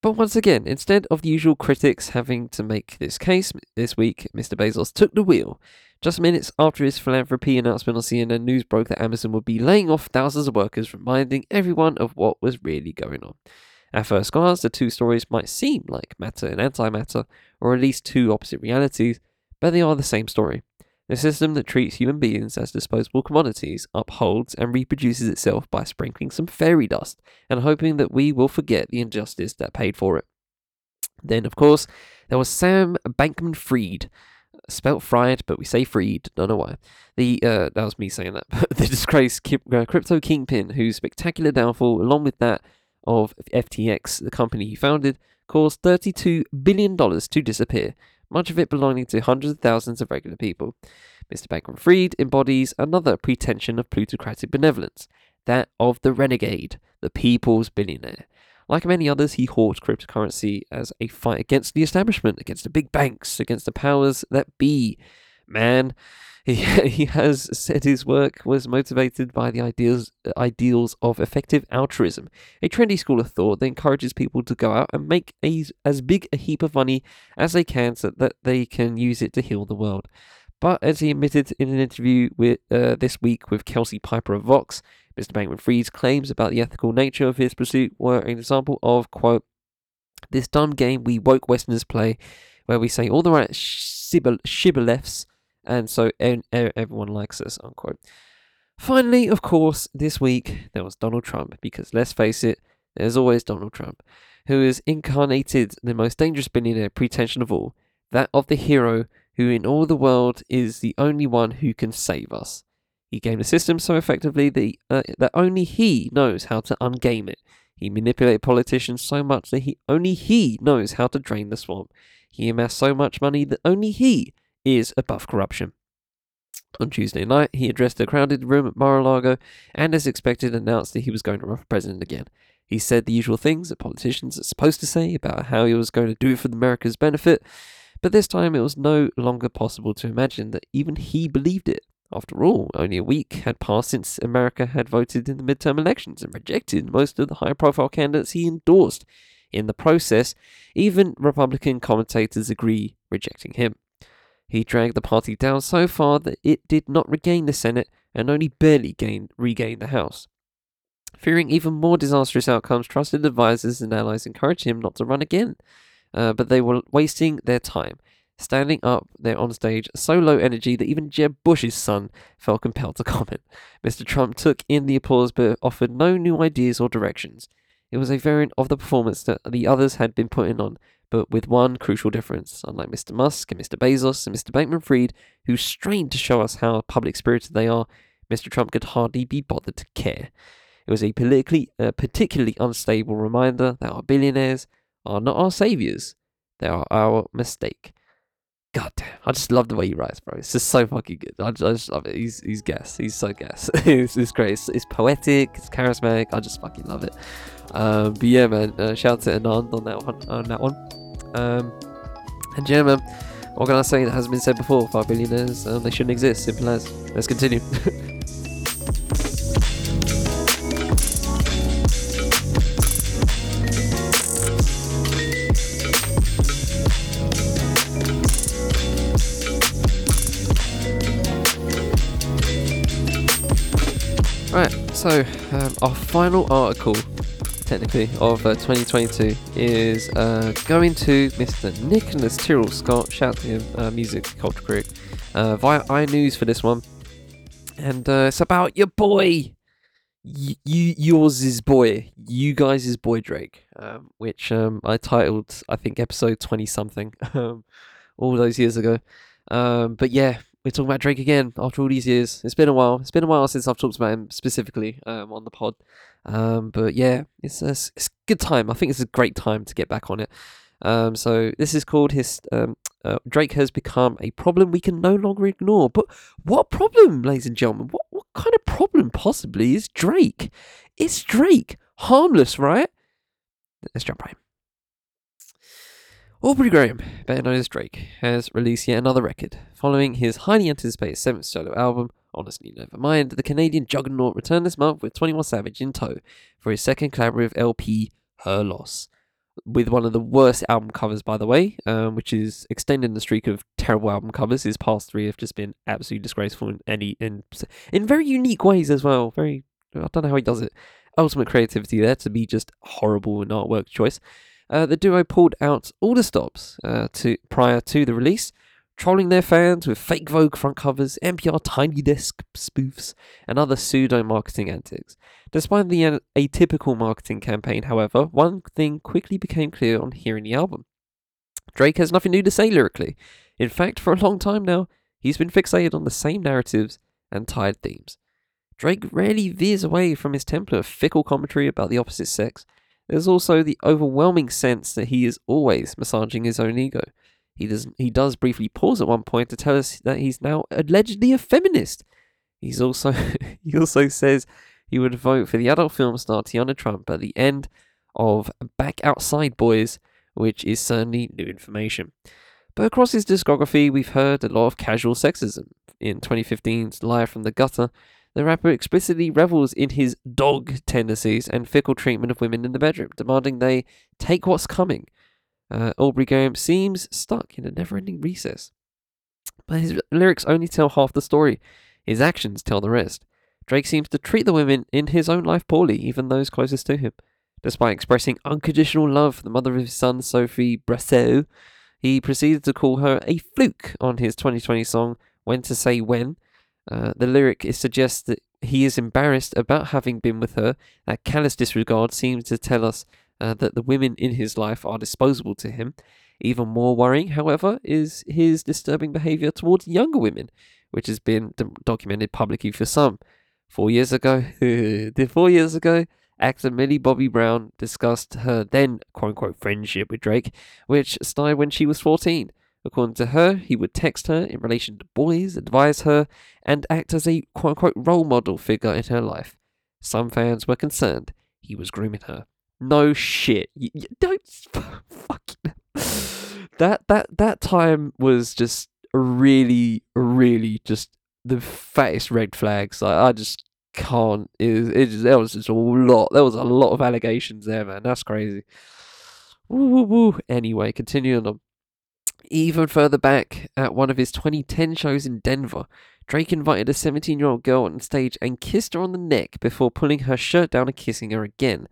But once again, instead of the usual critics having to make this case, this week Mr. Bezos took the wheel. Just minutes after his philanthropy announcement on CNN, news broke that Amazon would be laying off thousands of workers, reminding everyone of what was really going on. At first glance, the two stories might seem like matter and antimatter, or at least two opposite realities, but they are the same story. The system that treats human beings as disposable commodities upholds and reproduces itself by sprinkling some fairy dust and hoping that we will forget the injustice that paid for it. Then, of course, there was Sam Bankman Fried, spelt fried, but we say freed. Don't know why. The uh, that was me saying that. the disgraced uh, crypto kingpin, whose spectacular downfall, along with that of FTX, the company he founded, caused $32 billion to disappear, much of it belonging to hundreds of thousands of regular people. Mr. Bankman Fried embodies another pretension of plutocratic benevolence, that of the renegade, the people's billionaire. Like many others, he hoards cryptocurrency as a fight against the establishment, against the big banks, against the powers that be. Man, he, has said his work was motivated by the ideals ideals of effective altruism, a trendy school of thought that encourages people to go out and make a, as big a heap of money as they can so that they can use it to heal the world. But as he admitted in an interview with uh, this week with Kelsey Piper of Vox, Mr. Bankman Fried's claims about the ethical nature of his pursuit were an example of, quote, this dumb game we woke Westerners play, where we say all the right shibboleths, and so everyone likes us, unquote. Finally, of course, this week there was Donald Trump, because let's face it, there's always Donald Trump, who has incarnated the most dangerous billionaire pretension of all, that of the hero who in all the world is the only one who can save us. He gamed the system so effectively that, he, uh, that only he knows how to ungame it. He manipulated politicians so much that he only he knows how to drain the swamp. He amassed so much money that only he is above corruption. On Tuesday night, he addressed a crowded room at Mar-a-Lago and, as expected, announced that he was going to run for president again. He said the usual things that politicians are supposed to say about how he was going to do it for America's benefit, but this time it was no longer possible to imagine that even he believed it. After all, only a week had passed since America had voted in the midterm elections and rejected most of the high profile candidates he endorsed. In the process, even Republican commentators agree rejecting him. He dragged the party down so far that it did not regain the Senate and only barely gained, regained the House. Fearing even more disastrous outcomes, trusted advisors and allies encouraged him not to run again. Uh, but they were wasting their time standing up there on stage, so low energy that even Jeb Bush's son felt compelled to comment. Mr. Trump took in the applause but offered no new ideas or directions. It was a variant of the performance that the others had been putting on, but with one crucial difference. Unlike Mr. Musk and Mr. Bezos and Mr. Bankman Fried, who strained to show us how public spirited they are, Mr. Trump could hardly be bothered to care. It was a politically, uh, particularly unstable reminder that our billionaires are not our saviors, they are our mistake. God damn, I just love the way he writes, bro. It's just so fucking good. I just, I just love it. He's he's gas. He's so gas. it's, it's great. It's, it's poetic. It's charismatic. I just fucking love it. Um, but yeah, man. Uh, shout out to Anand on that one. On that one. Um, and yeah, man. What can I say that hasn't been said before? Five billionaires, um, they shouldn't exist. Simple as. Let's continue. so um, our final article, technically, of uh, 2022 is uh, going to Mr. Nicholas Tyrrell Scott. Shout out to him, uh, music culture critic, uh, via iNews for this one. And uh, it's about your boy, y- you, yours is boy, you guys is boy Drake, um, which um, I titled, I think, episode 20 something, um, all those years ago. Um, but yeah, we're talking about Drake again after all these years. It's been a while. It's been a while since I've talked about him specifically um, on the pod. Um, but yeah, it's a, it's a good time. I think it's a great time to get back on it. Um, so this is called his um, uh, Drake has become a problem we can no longer ignore. But what problem, ladies and gentlemen? What what kind of problem possibly is Drake? It's Drake, harmless, right? Let's jump right in. Aubrey Graham, better known as Drake, has released yet another record. Following his highly anticipated seventh solo album, Honestly Nevermind, the Canadian juggernaut returned this month with 21 Savage in tow for his second collaborative LP, Her Loss. With one of the worst album covers, by the way, um, which is extending the streak of terrible album covers. His past three have just been absolutely disgraceful in any in in very unique ways as well. Very, I don't know how he does it. Ultimate creativity there to be just horrible in artwork choice. Uh, the duo pulled out all the stops uh, to prior to the release, trolling their fans with fake Vogue front covers, NPR Tiny Desk spoofs, and other pseudo marketing antics. Despite the atypical marketing campaign, however, one thing quickly became clear on hearing the album. Drake has nothing new to say lyrically. In fact, for a long time now, he's been fixated on the same narratives and tired themes. Drake rarely veers away from his template of fickle commentary about the opposite sex, there's also the overwhelming sense that he is always massaging his own ego. He does he does briefly pause at one point to tell us that he's now allegedly a feminist. He's also he also says he would vote for the adult film star Tiana Trump at the end of Back Outside Boys, which is certainly new information. But across his discography, we've heard a lot of casual sexism. In 2015's Live from the Gutter, the rapper explicitly revels in his dog tendencies and fickle treatment of women in the bedroom, demanding they take what's coming. Uh, Aubrey Graham seems stuck in a never ending recess. But his lyrics only tell half the story, his actions tell the rest. Drake seems to treat the women in his own life poorly, even those closest to him. Despite expressing unconditional love for the mother of his son, Sophie Brasseur, he proceeded to call her a fluke on his 2020 song When to Say When, uh, the lyric is suggests that he is embarrassed about having been with her. That callous disregard seems to tell us uh, that the women in his life are disposable to him. Even more worrying, however, is his disturbing behavior towards younger women, which has been d- documented publicly for some. Four years ago, four years ago, actor Millie Bobby Brown discussed her then quote unquote friendship with Drake, which started when she was 14. According to her, he would text her in relation to boys, advise her, and act as a quote unquote role model figure in her life. Some fans were concerned he was grooming her. No shit. You, you don't fucking that that that time was just really really just the fattest red flags. I just can't. It it just, was just a lot. There was a lot of allegations there, man. That's crazy. Woo, woo, woo. Anyway, continuing on. Even further back, at one of his 2010 shows in Denver, Drake invited a 17 year old girl on stage and kissed her on the neck before pulling her shirt down and kissing her again.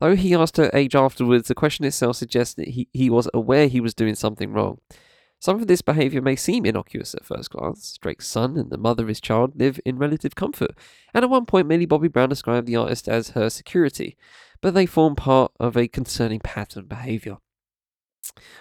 Though he asked her age afterwards, the question itself suggests that he, he was aware he was doing something wrong. Some of this behaviour may seem innocuous at first glance. Drake's son and the mother of his child live in relative comfort, and at one point Millie Bobby Brown described the artist as her security, but they form part of a concerning pattern of behaviour.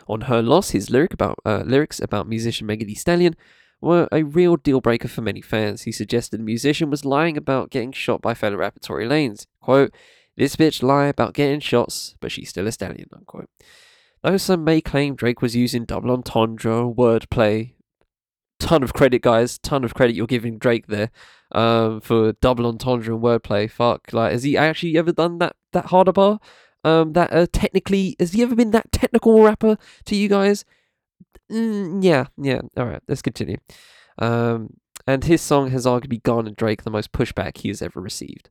On her loss, his lyric about uh, lyrics about musician Megan Thee Stallion were a real deal breaker for many fans. He suggested the musician was lying about getting shot by fellow rapper Tory Lanez. Quote, This bitch lie about getting shots, but she's still a stallion, unquote. Though some may claim Drake was using double entendre, wordplay, ton of credit, guys. Ton of credit you're giving Drake there, um, for double entendre and wordplay. Fuck, like, has he actually ever done that that harder bar? Um, that uh, technically, has he ever been that technical rapper to you guys? Mm, yeah, yeah. All right, let's continue. Um, and his song has arguably garnered Drake the most pushback he has ever received.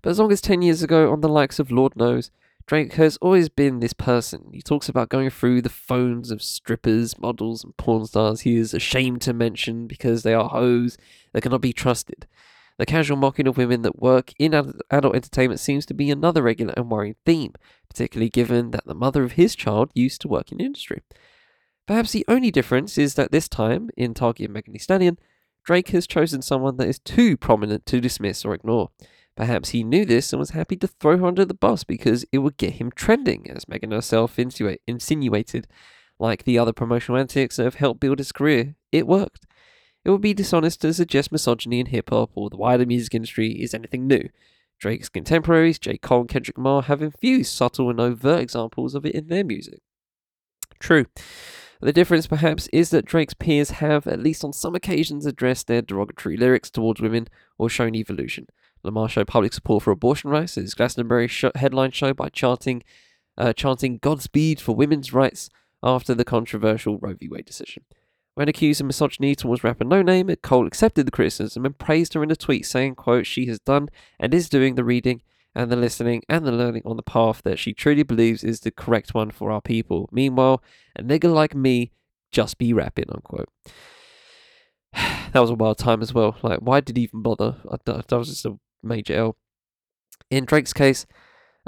But as long as 10 years ago, on the likes of Lord Knows, Drake has always been this person. He talks about going through the phones of strippers, models, and porn stars he is ashamed to mention because they are hoes that cannot be trusted. The casual mocking of women that work in adult entertainment seems to be another regular and worrying theme, particularly given that the mother of his child used to work in the industry. Perhaps the only difference is that this time, in Target and Megan Thee Stallion, Drake has chosen someone that is too prominent to dismiss or ignore. Perhaps he knew this and was happy to throw her under the bus because it would get him trending, as Megan herself insinuated. Like the other promotional antics that have helped build his career, it worked. It would be dishonest to suggest misogyny in hip hop or the wider music industry is anything new. Drake's contemporaries, J. Cole and Kendrick Lamar, have infused subtle and overt examples of it in their music. True. The difference, perhaps, is that Drake's peers have, at least on some occasions, addressed their derogatory lyrics towards women or shown evolution. Lamar showed public support for abortion rights at his Glastonbury show, headline show by chanting, uh, chanting Godspeed for women's rights after the controversial Roe v. Wade decision. When accused of misogyny towards rapper Noname, Cole accepted the criticism and praised her in a tweet, saying, quote, She has done and is doing the reading and the listening and the learning on the path that she truly believes is the correct one for our people. Meanwhile, a nigger like me just be rapping, unquote. that was a wild time as well. Like, why did he even bother? That was just a major L. In Drake's case,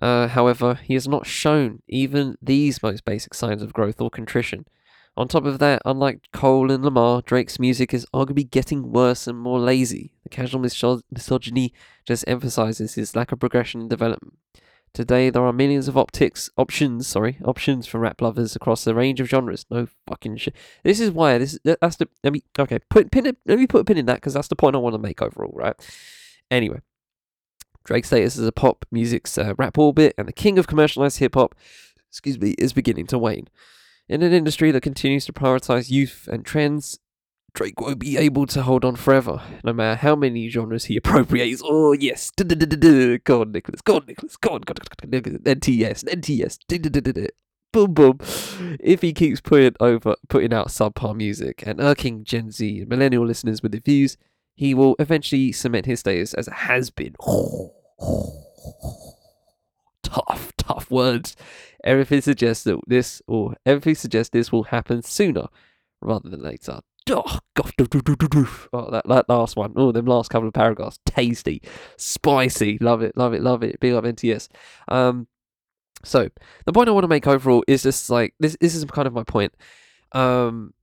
uh, however, he has not shown even these most basic signs of growth or contrition. On top of that, unlike Cole and Lamar, Drake's music is arguably getting worse and more lazy. The casual misogyny just emphasizes his lack of progression and development. Today, there are millions of optics options, sorry, options for rap lovers across a range of genres. No fucking shit. This is why this that's the let me okay put pin let me put a pin in that because that's the point I want to make overall, right? Anyway, Drake's status as a pop music's uh, rap orbit and the king of commercialized hip hop, excuse me, is beginning to wane. In an industry that continues to prioritize youth and trends, Drake won't be able to hold on forever, no matter how many genres he appropriates. Oh yes, go on, Nicholas, go on, Nicholas, go on, NTS, NTS, boom, boom. If he keeps putting over, putting out subpar music and irking Gen Z and millennial listeners with the views, he will eventually cement his status as a has been. tough, tough words. Everything suggests that this, or everything suggests this will happen sooner rather than later. Oh, God. Oh, that, that last one. Oh, them last couple of paragraphs. Tasty. Spicy. Love it, love it, love it. Big up NTS. Um, so, the point I want to make overall is just like, this, this is kind of my point. Um,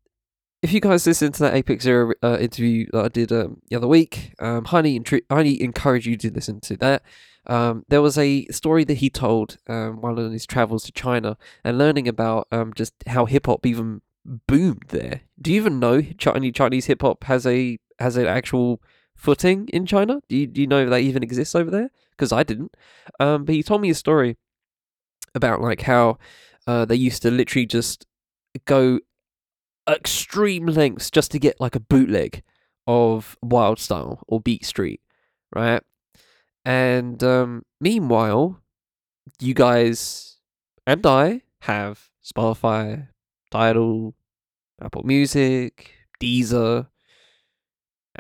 if you guys listen to that Apex Zero uh, interview that I did um, the other week, um, highly, intri- highly encourage you to listen to that. Um, there was a story that he told um, while on his travels to China and learning about um, just how hip hop even boomed there. Do you even know Chinese Chinese hip hop has a has an actual footing in China? Do you, do you know that even exists over there? Because I didn't. Um, but he told me a story about like how uh, they used to literally just go extreme lengths just to get like a bootleg of Wild Style or Beat Street, right? And um, meanwhile, you guys and I have Spotify, Tidal, Apple Music, Deezer,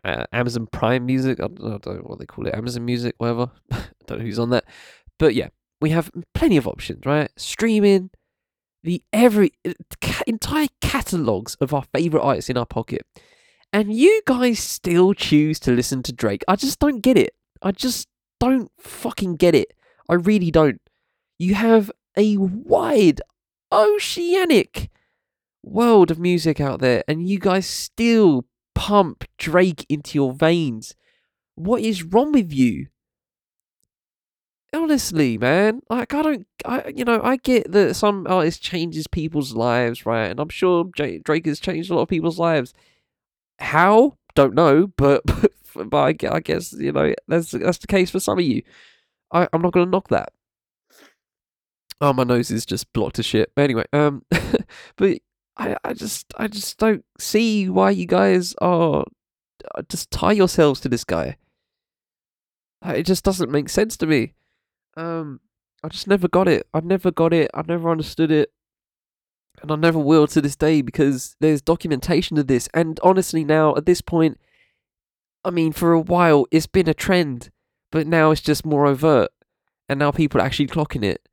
uh, Amazon Prime Music. I don't, I don't, know what they call it, Amazon Music, whatever. I don't know who's on that. But yeah, we have plenty of options, right? Streaming, the every entire catalogs of our favorite artists in our pocket, and you guys still choose to listen to Drake. I just don't get it. I just don't fucking get it. I really don't. You have a wide, oceanic world of music out there, and you guys still pump Drake into your veins. What is wrong with you? honestly, man, like I don't, I you know, I get that some artist changes people's lives, right? And I'm sure Drake has changed a lot of people's lives. How? Don't know, but but, I, I, guess you know that's that's the case for some of you. I, I'm not going to knock that. Oh, my nose is just blocked to shit. But anyway, um, but I, I just, I just don't see why you guys are uh, just tie yourselves to this guy. Uh, It just doesn't make sense to me. Um, I just never got it. I never got it. I never understood it. And I never will to this day because there's documentation of this. And honestly, now at this point, I mean, for a while it's been a trend, but now it's just more overt. And now people are actually clocking it.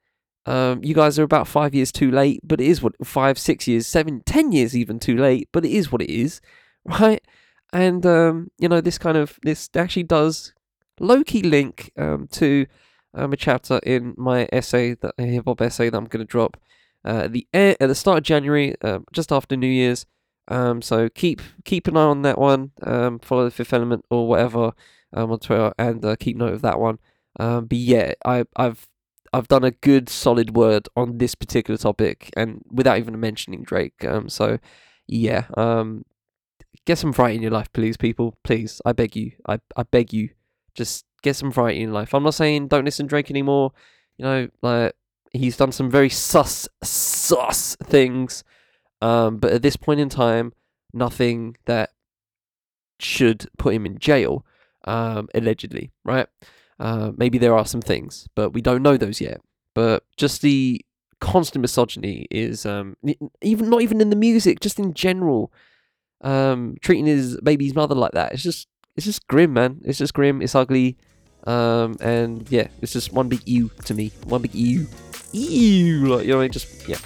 Um, you guys are about five years too late, but it is what five, six years, seven, ten years even too late, but it is what it is, right? And um, you know, this kind of this actually does low key link um, to um, a chapter in my essay, that a hip hop essay that I'm going to drop uh, at the e- at the start of January, uh, just after New Year's. Um, so keep keep an eye on that one. Um, follow the Fifth Element or whatever um, on Twitter, and uh, keep note of that one. Um, but yeah, I I've I've done a good solid word on this particular topic, and without even mentioning Drake. Um, so yeah, um, get some variety in your life, please, people. Please, I beg you. I I beg you just get some variety in life. I'm not saying don't listen to Drake anymore. You know, like he's done some very sus sus things. Um, but at this point in time, nothing that should put him in jail. Um, allegedly, right? Uh, maybe there are some things, but we don't know those yet. But just the constant misogyny is um, even not even in the music, just in general. Um, treating his baby's mother like that. It's just it's just grim, man. It's just grim. It's ugly. Um, and yeah, it's just one big ew to me. One big ew. Ew. Like, you know, it just, yeah.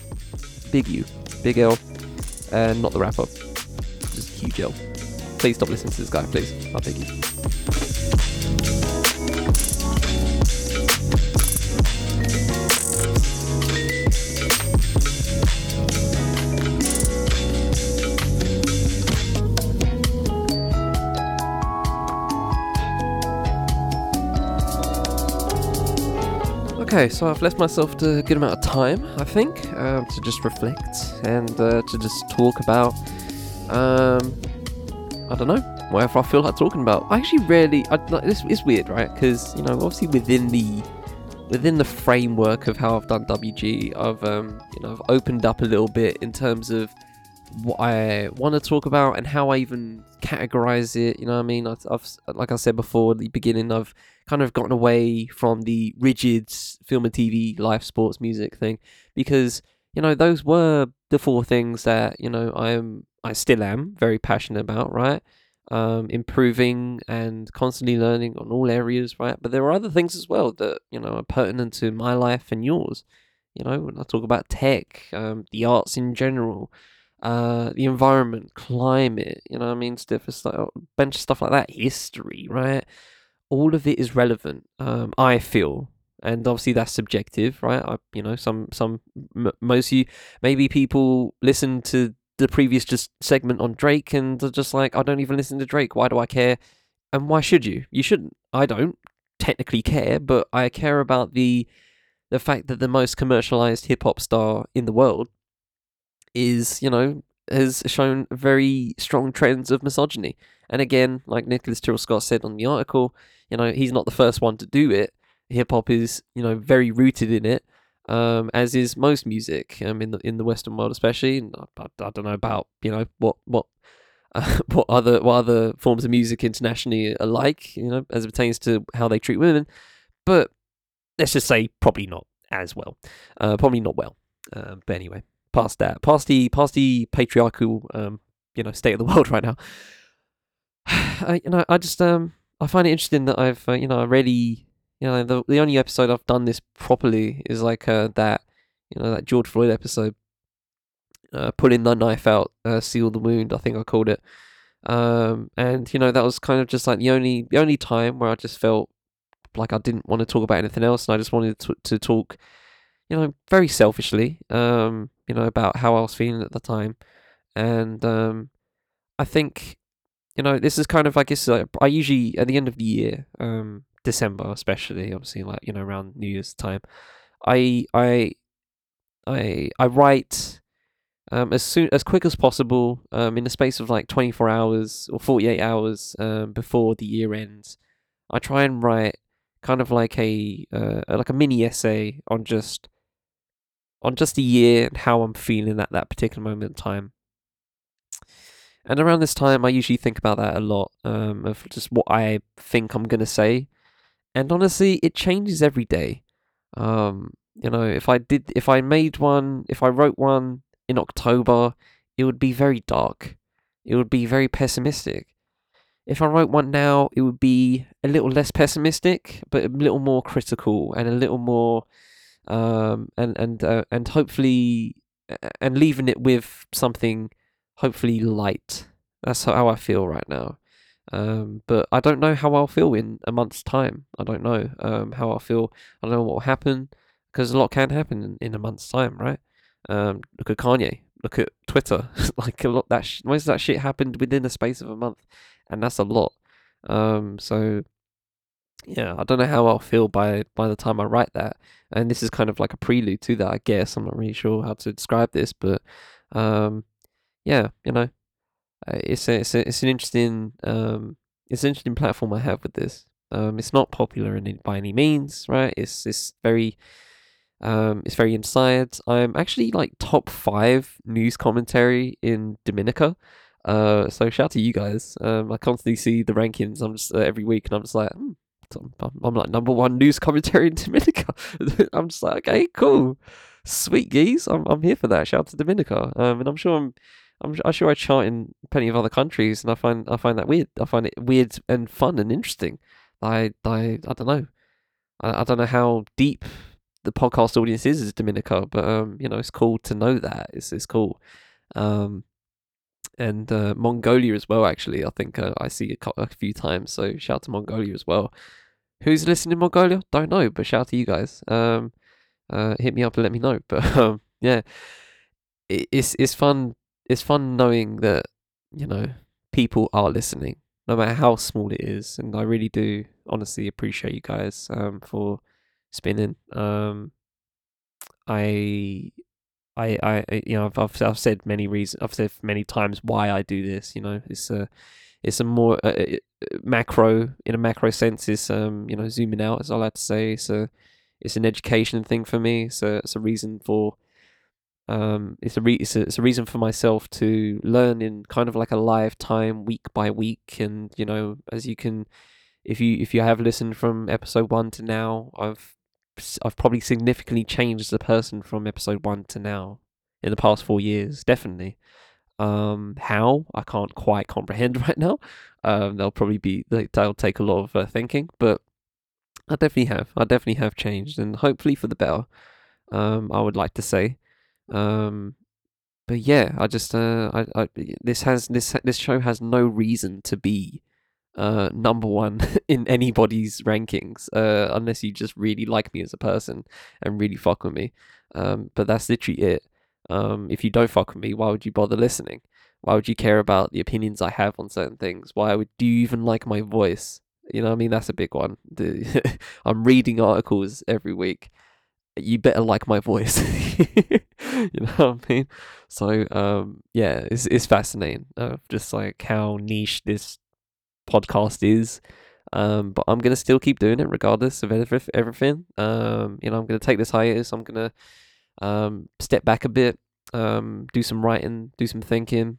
Big U, Big L. And not the rapper. Just huge L. Please stop listening to this guy, please. I'll take you. Okay, so I've left myself a good amount of time, I think, um, to just reflect and uh, to just talk about, um, I don't know, whatever I feel like talking about. I actually rarely, I, like, this is weird, right? Because you know, obviously within the within the framework of how I've done WG, I've um, you know, I've opened up a little bit in terms of what I want to talk about and how I even categorize it. You know what I mean? I've, I've like I said before at the beginning, I've kind of gotten away from the rigid film and TV, live sports, music thing because you know those were the four things that you know I am, I still am very passionate about, right? Um, improving and constantly learning on all areas, right? But there are other things as well that you know are pertinent to my life and yours. You know, when I talk about tech, um, the arts in general, uh, the environment, climate, you know I mean? Stuff, like a bunch of stuff like that, history, right? All of it is relevant, um, I feel. And obviously that's subjective, right? I, you know, some, some, m- most you, maybe people listen to the previous just segment on Drake and they're just like, I don't even listen to Drake. Why do I care? And why should you? You shouldn't. I don't technically care, but I care about the, the fact that the most commercialized hip hop star in the world is, you know, has shown very strong trends of misogyny. And again, like Nicholas Tyrrell Scott said on the article, you know, he's not the first one to do it. Hip hop is, you know, very rooted in it, um, as is most music, um, in the in the Western world, especially. And I, I, don't know about, you know, what what uh, what other what other forms of music internationally are like, you know, as it pertains to how they treat women. But let's just say probably not as well. Uh, probably not well. Uh, but anyway, past that, past the past the patriarchal, um, you know, state of the world right now. I, you know, I just um, I find it interesting that I've, uh, you know, really, you know, the the only episode I've done this properly is like uh, that, you know, that George Floyd episode, uh, pulling the knife out, uh, seal the wound. I think I called it. Um, and you know, that was kind of just like the only the only time where I just felt like I didn't want to talk about anything else, and I just wanted to to talk, you know, very selfishly, um, you know, about how I was feeling at the time, and um, I think, you know, this is kind of I guess like, I usually at the end of the year, um, December especially, obviously like you know around New Year's time, I I I I write. Um, as soon as quick as possible, um, in the space of like twenty four hours or forty eight hours, um, before the year ends, I try and write kind of like a uh, like a mini essay on just on just a year and how I'm feeling at that particular moment in time. And around this time, I usually think about that a lot um, of just what I think I'm gonna say. And honestly, it changes every day. Um, you know, if I did, if I made one, if I wrote one in October, it would be very dark. It would be very pessimistic. If I wrote one now, it would be a little less pessimistic, but a little more critical and a little more, um, and and uh, and hopefully, and leaving it with something hopefully light. That's how I feel right now. Um, but I don't know how I'll feel in a month's time. I don't know um, how I'll feel. I don't know what will happen because a lot can happen in, in a month's time, right? Um, look at Kanye. Look at Twitter. like a lot that sh- most of that shit happened within the space of a month, and that's a lot. Um, so yeah, I don't know how I'll feel by by the time I write that. And this is kind of like a prelude to that, I guess. I'm not really sure how to describe this, but um, yeah, you know, uh, it's a, it's a, it's an interesting um it's an interesting platform I have with this. Um, it's not popular in by any means, right? It's it's very um it's very inside. I'm actually like top five news commentary in Dominica. Uh, so shout out to you guys. Um, I constantly see the rankings. I'm just uh, every week, and I'm just like, hmm, I'm, I'm like number one news commentary in Dominica. I'm just like, okay, cool, sweet geese. I'm I'm here for that. Shout out to Dominica. Um, and I'm sure I'm I'm, I'm sure I chart in plenty of other countries, and I find I find that weird. I find it weird and fun and interesting. I I I don't know. I, I don't know how deep the podcast audience is as Dominica, but um, you know, it's cool to know that. It's it's cool. Um, and uh, Mongolia as well. Actually, I think uh, I see a, a few times. So shout out to Mongolia as well. Who's listening in Mongolia? Don't know, but shout out to you guys. Um, uh, hit me up and let me know. But um, yeah, it, it's it's fun it's fun knowing that you know people are listening, no matter how small it is, and I really do honestly appreciate you guys um, for spinning. Um, I, I, I, you know, I've, I've, I've said many reasons, I've said many times why I do this. You know, it's a, it's a more uh, macro in a macro sense. Is um, you know, zooming out, as I like to say. It's it's an education thing for me. So it's a reason for um, it's a re- it's a, it's a reason for myself to learn in kind of like a live time, week by week, and you know, as you can, if you if you have listened from episode one to now, I've I've probably significantly changed as a person from episode one to now in the past four years, definitely. Um, how I can't quite comprehend right now. Um, they'll probably be they'll take a lot of uh, thinking, but I definitely have. I definitely have changed, and hopefully for the better. Um, I would like to say. Um, but yeah, I just uh, I, I this has this this show has no reason to be uh number one in anybody's rankings uh unless you just really like me as a person and really fuck with me. Um but that's literally it. Um if you don't fuck with me why would you bother listening? Why would you care about the opinions i have on certain things? Why would do you even like my voice? You know i mean? That's a big one. I'm reading articles every week. You better like my voice. you know what I mean? So um, yeah, it's it's fascinating. Uh, just like how niche this podcast is. Um, but I'm gonna still keep doing it regardless of everything. Um, you know, I'm gonna take this hiatus. I'm gonna um, step back a bit, um, do some writing, do some thinking,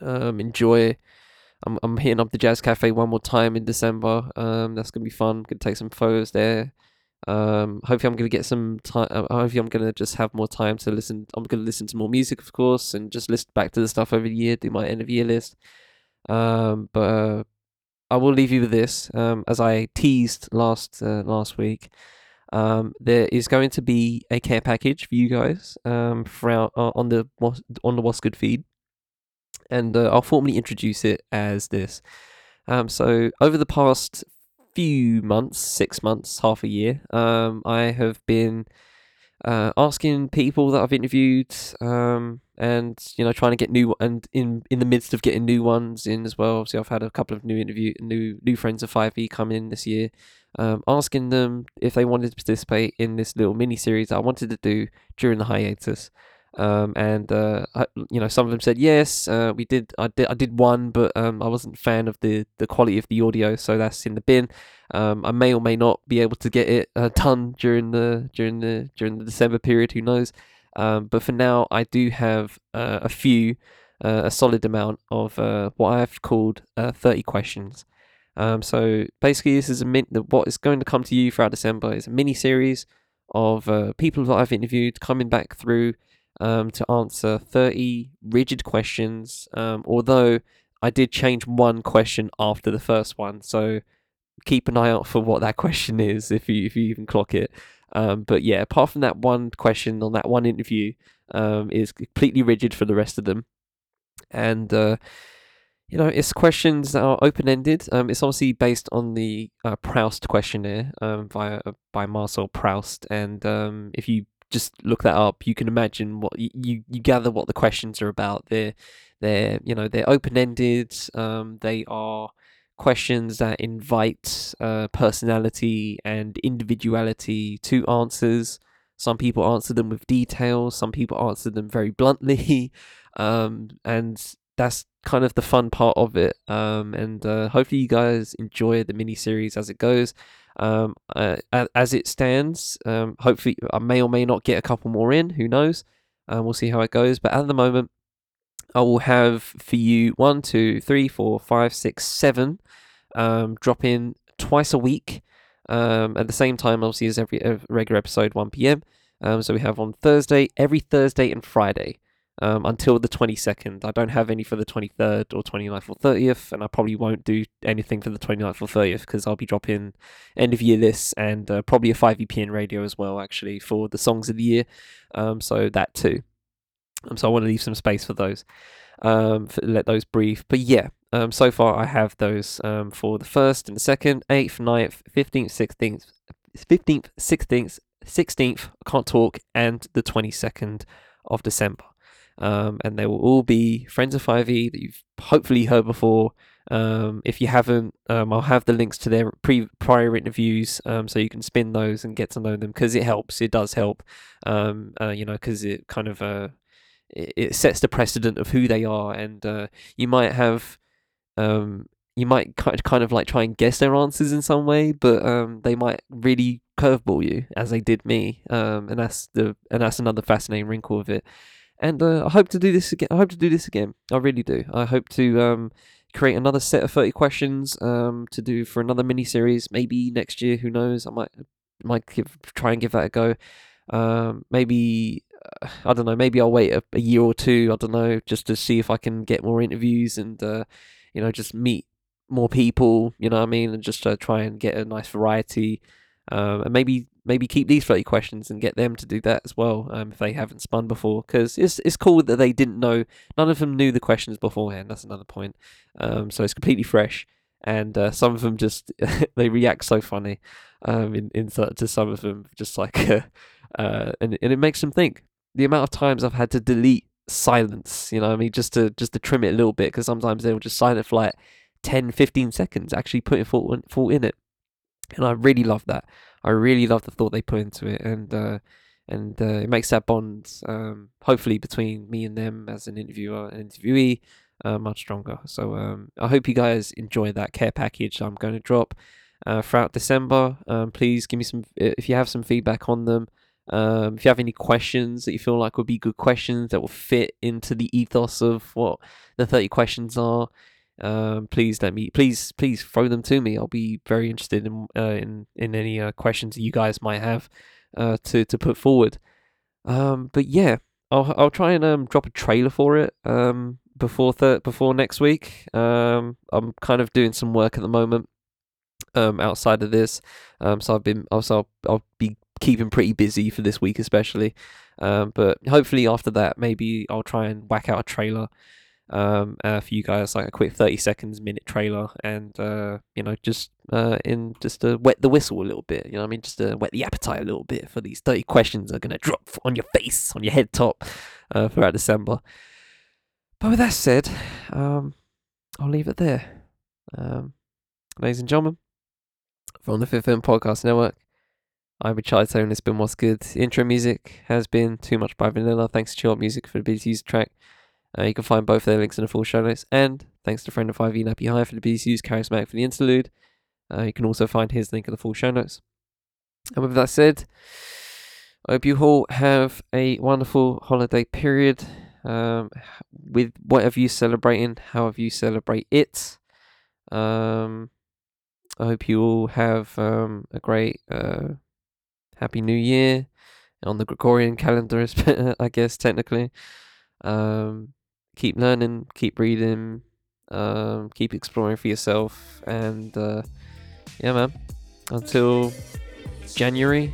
um, enjoy. I'm I'm hitting up the Jazz Cafe one more time in December. Um, that's gonna be fun. Gonna take some photos there. Hopefully, I'm gonna get some time. Uh, hopefully, I'm gonna just have more time to listen. I'm gonna listen to more music, of course, and just listen back to the stuff over the year. Do my end of year list. Um, but uh, I will leave you with this. Um, as I teased last uh, last week, um, there is going to be a care package for you guys. Um, for our, uh, on the on the What's Good feed, and uh, I'll formally introduce it as this. Um, so over the past few months, six months, half a year, um, I have been uh, asking people that I've interviewed, um, and you know, trying to get new and in in the midst of getting new ones in as well. So I've had a couple of new interview, new new friends of Five E come in this year, um, asking them if they wanted to participate in this little mini series I wanted to do during the hiatus. Um, and uh, I, you know, some of them said yes, uh, we did. I did. I did one, but um, I wasn't a fan of the the quality of the audio, so that's in the bin. Um, I may or may not be able to get it uh, done during the during the during the December period. Who knows? Um, but for now, I do have uh, a few, uh, a solid amount of uh, what I've called thirty questions. Um, so basically, this is a min- what is going to come to you throughout December is a mini series of people that I've interviewed coming back through um, to answer 30 rigid questions. Um, although I did change one question after the first one, so keep an eye out for what that question is if you if you even clock it. Um, but yeah, apart from that one question on that one interview, um, is completely rigid for the rest of them, and uh, you know it's questions that are open ended. Um, it's obviously based on the uh, Proust questionnaire um, via uh, by Marcel Proust, and um, if you just look that up. You can imagine what you, you, gather what the questions are about. They're they're you know they're open ended. Um, they are questions that invite uh, personality and individuality to answers. Some people answer them with details. Some people answer them very bluntly, um, and that's kind of the fun part of it. Um, and uh, hopefully you guys enjoy the mini series as it goes. Um, uh, as it stands, um, hopefully I may or may not get a couple more in. Who knows? Um, we'll see how it goes. But at the moment, I will have for you one, two, three, four, five, six, seven. Um, drop in twice a week. Um, at the same time, obviously, as every, every regular episode, 1 p.m. Um, so we have on Thursday, every Thursday and Friday um, until the 22nd. I don't have any for the 23rd or 29th or 30th, and I probably won't do anything for the 29th or 30th because I'll be dropping end of year lists and uh, probably a 5EPN radio as well, actually, for the songs of the year. Um, so that too. Um, so I want to leave some space for those, um, for, let those breathe. But yeah, um, so far I have those um, for the 1st and the 2nd, 8th, 9th, 15th, 16th, 15th, 16th, 16th, I can't talk, and the 22nd of December um, and they will all be friends of 5e that you've hopefully heard before. Um, if you haven't, um, I'll have the links to their pre prior interviews, um, so you can spin those and get to know them because it helps. It does help, um, uh, you know, because it kind of uh, it, sets the precedent of who they are, and uh, you might have, um, you might kind kind of like try and guess their answers in some way, but um, they might really curveball you as they did me, um, and that's the and that's another fascinating wrinkle of it and uh, I hope to do this again. I hope to do this again. I really do. I hope to um, create another set of thirty questions um, to do for another mini series. Maybe next year. Who knows? I might might give, try and give that a go. Um, maybe uh, I don't know. Maybe I'll wait a, a, year or two. I don't know, just to see if I can get more interviews and uh, you know just meet more people. You know what I mean? And just uh, try and get a nice variety. Um, and maybe maybe keep these 30 questions and get them to do that as well um, if they haven't spun before because it's, it's cool that they didn't know none of them knew the questions beforehand that's another point um, so it's completely fresh and uh, some of them just they react so funny um, in, in to some of them just like uh, and, and it makes them think. The amount of times i've had to delete silence you know i mean just to just to trim it a little bit because sometimes they'll just silent for like 10 15 seconds actually putting thought, thought in it and i really love that I really love the thought they put into it, and uh, and uh, it makes that bond, um, hopefully between me and them as an interviewer and interviewee, uh, much stronger. So um, I hope you guys enjoy that care package I'm going to drop uh, throughout December. Um, please give me some if you have some feedback on them. Um, if you have any questions that you feel like would be good questions that will fit into the ethos of what the 30 questions are, um, please let me please please throw them to me. I'll be very interested in uh, in in any uh, questions you guys might have uh, to to put forward. Um, but yeah, I'll I'll try and um, drop a trailer for it um, before th- before next week. Um, I'm kind of doing some work at the moment um, outside of this, um, so I've been also I'll, I'll be keeping pretty busy for this week especially. Um, but hopefully after that, maybe I'll try and whack out a trailer um, uh, for you guys, like a quick thirty seconds minute trailer, and uh, you know, just uh, in just to wet the whistle a little bit. You know, I mean, just to wet the appetite a little bit for these thirty questions that are gonna drop on your face, on your head top, uh, throughout December. But with that said, um, I'll leave it there. Um, ladies and gentlemen, from the Fifth Element Podcast Network, been Chito and it's been What's Good. Intro music has been Too Much by Vanilla. Thanks to Chill Music for the BT's Use track. Uh, you can find both their links in the full show notes. And thanks to friend of 5e Nappy High for the BT's Use Charismatic for the interlude. Uh, you can also find his link in the full show notes. And with that said, I hope you all have a wonderful holiday period. Um, with whatever you're celebrating, however you celebrate it. Um, I hope you all have um, a great uh, Happy New Year on the Gregorian calendar, I guess technically. Um, keep learning, keep reading, um, keep exploring for yourself, and uh, yeah, man. Until January.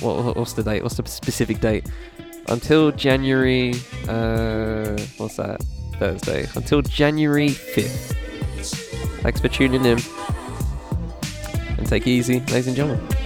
What, what, what's the date? What's the specific date? Until January. Uh, what's that? Thursday. Until January fifth. Thanks for tuning in. And take it easy, ladies and gentlemen.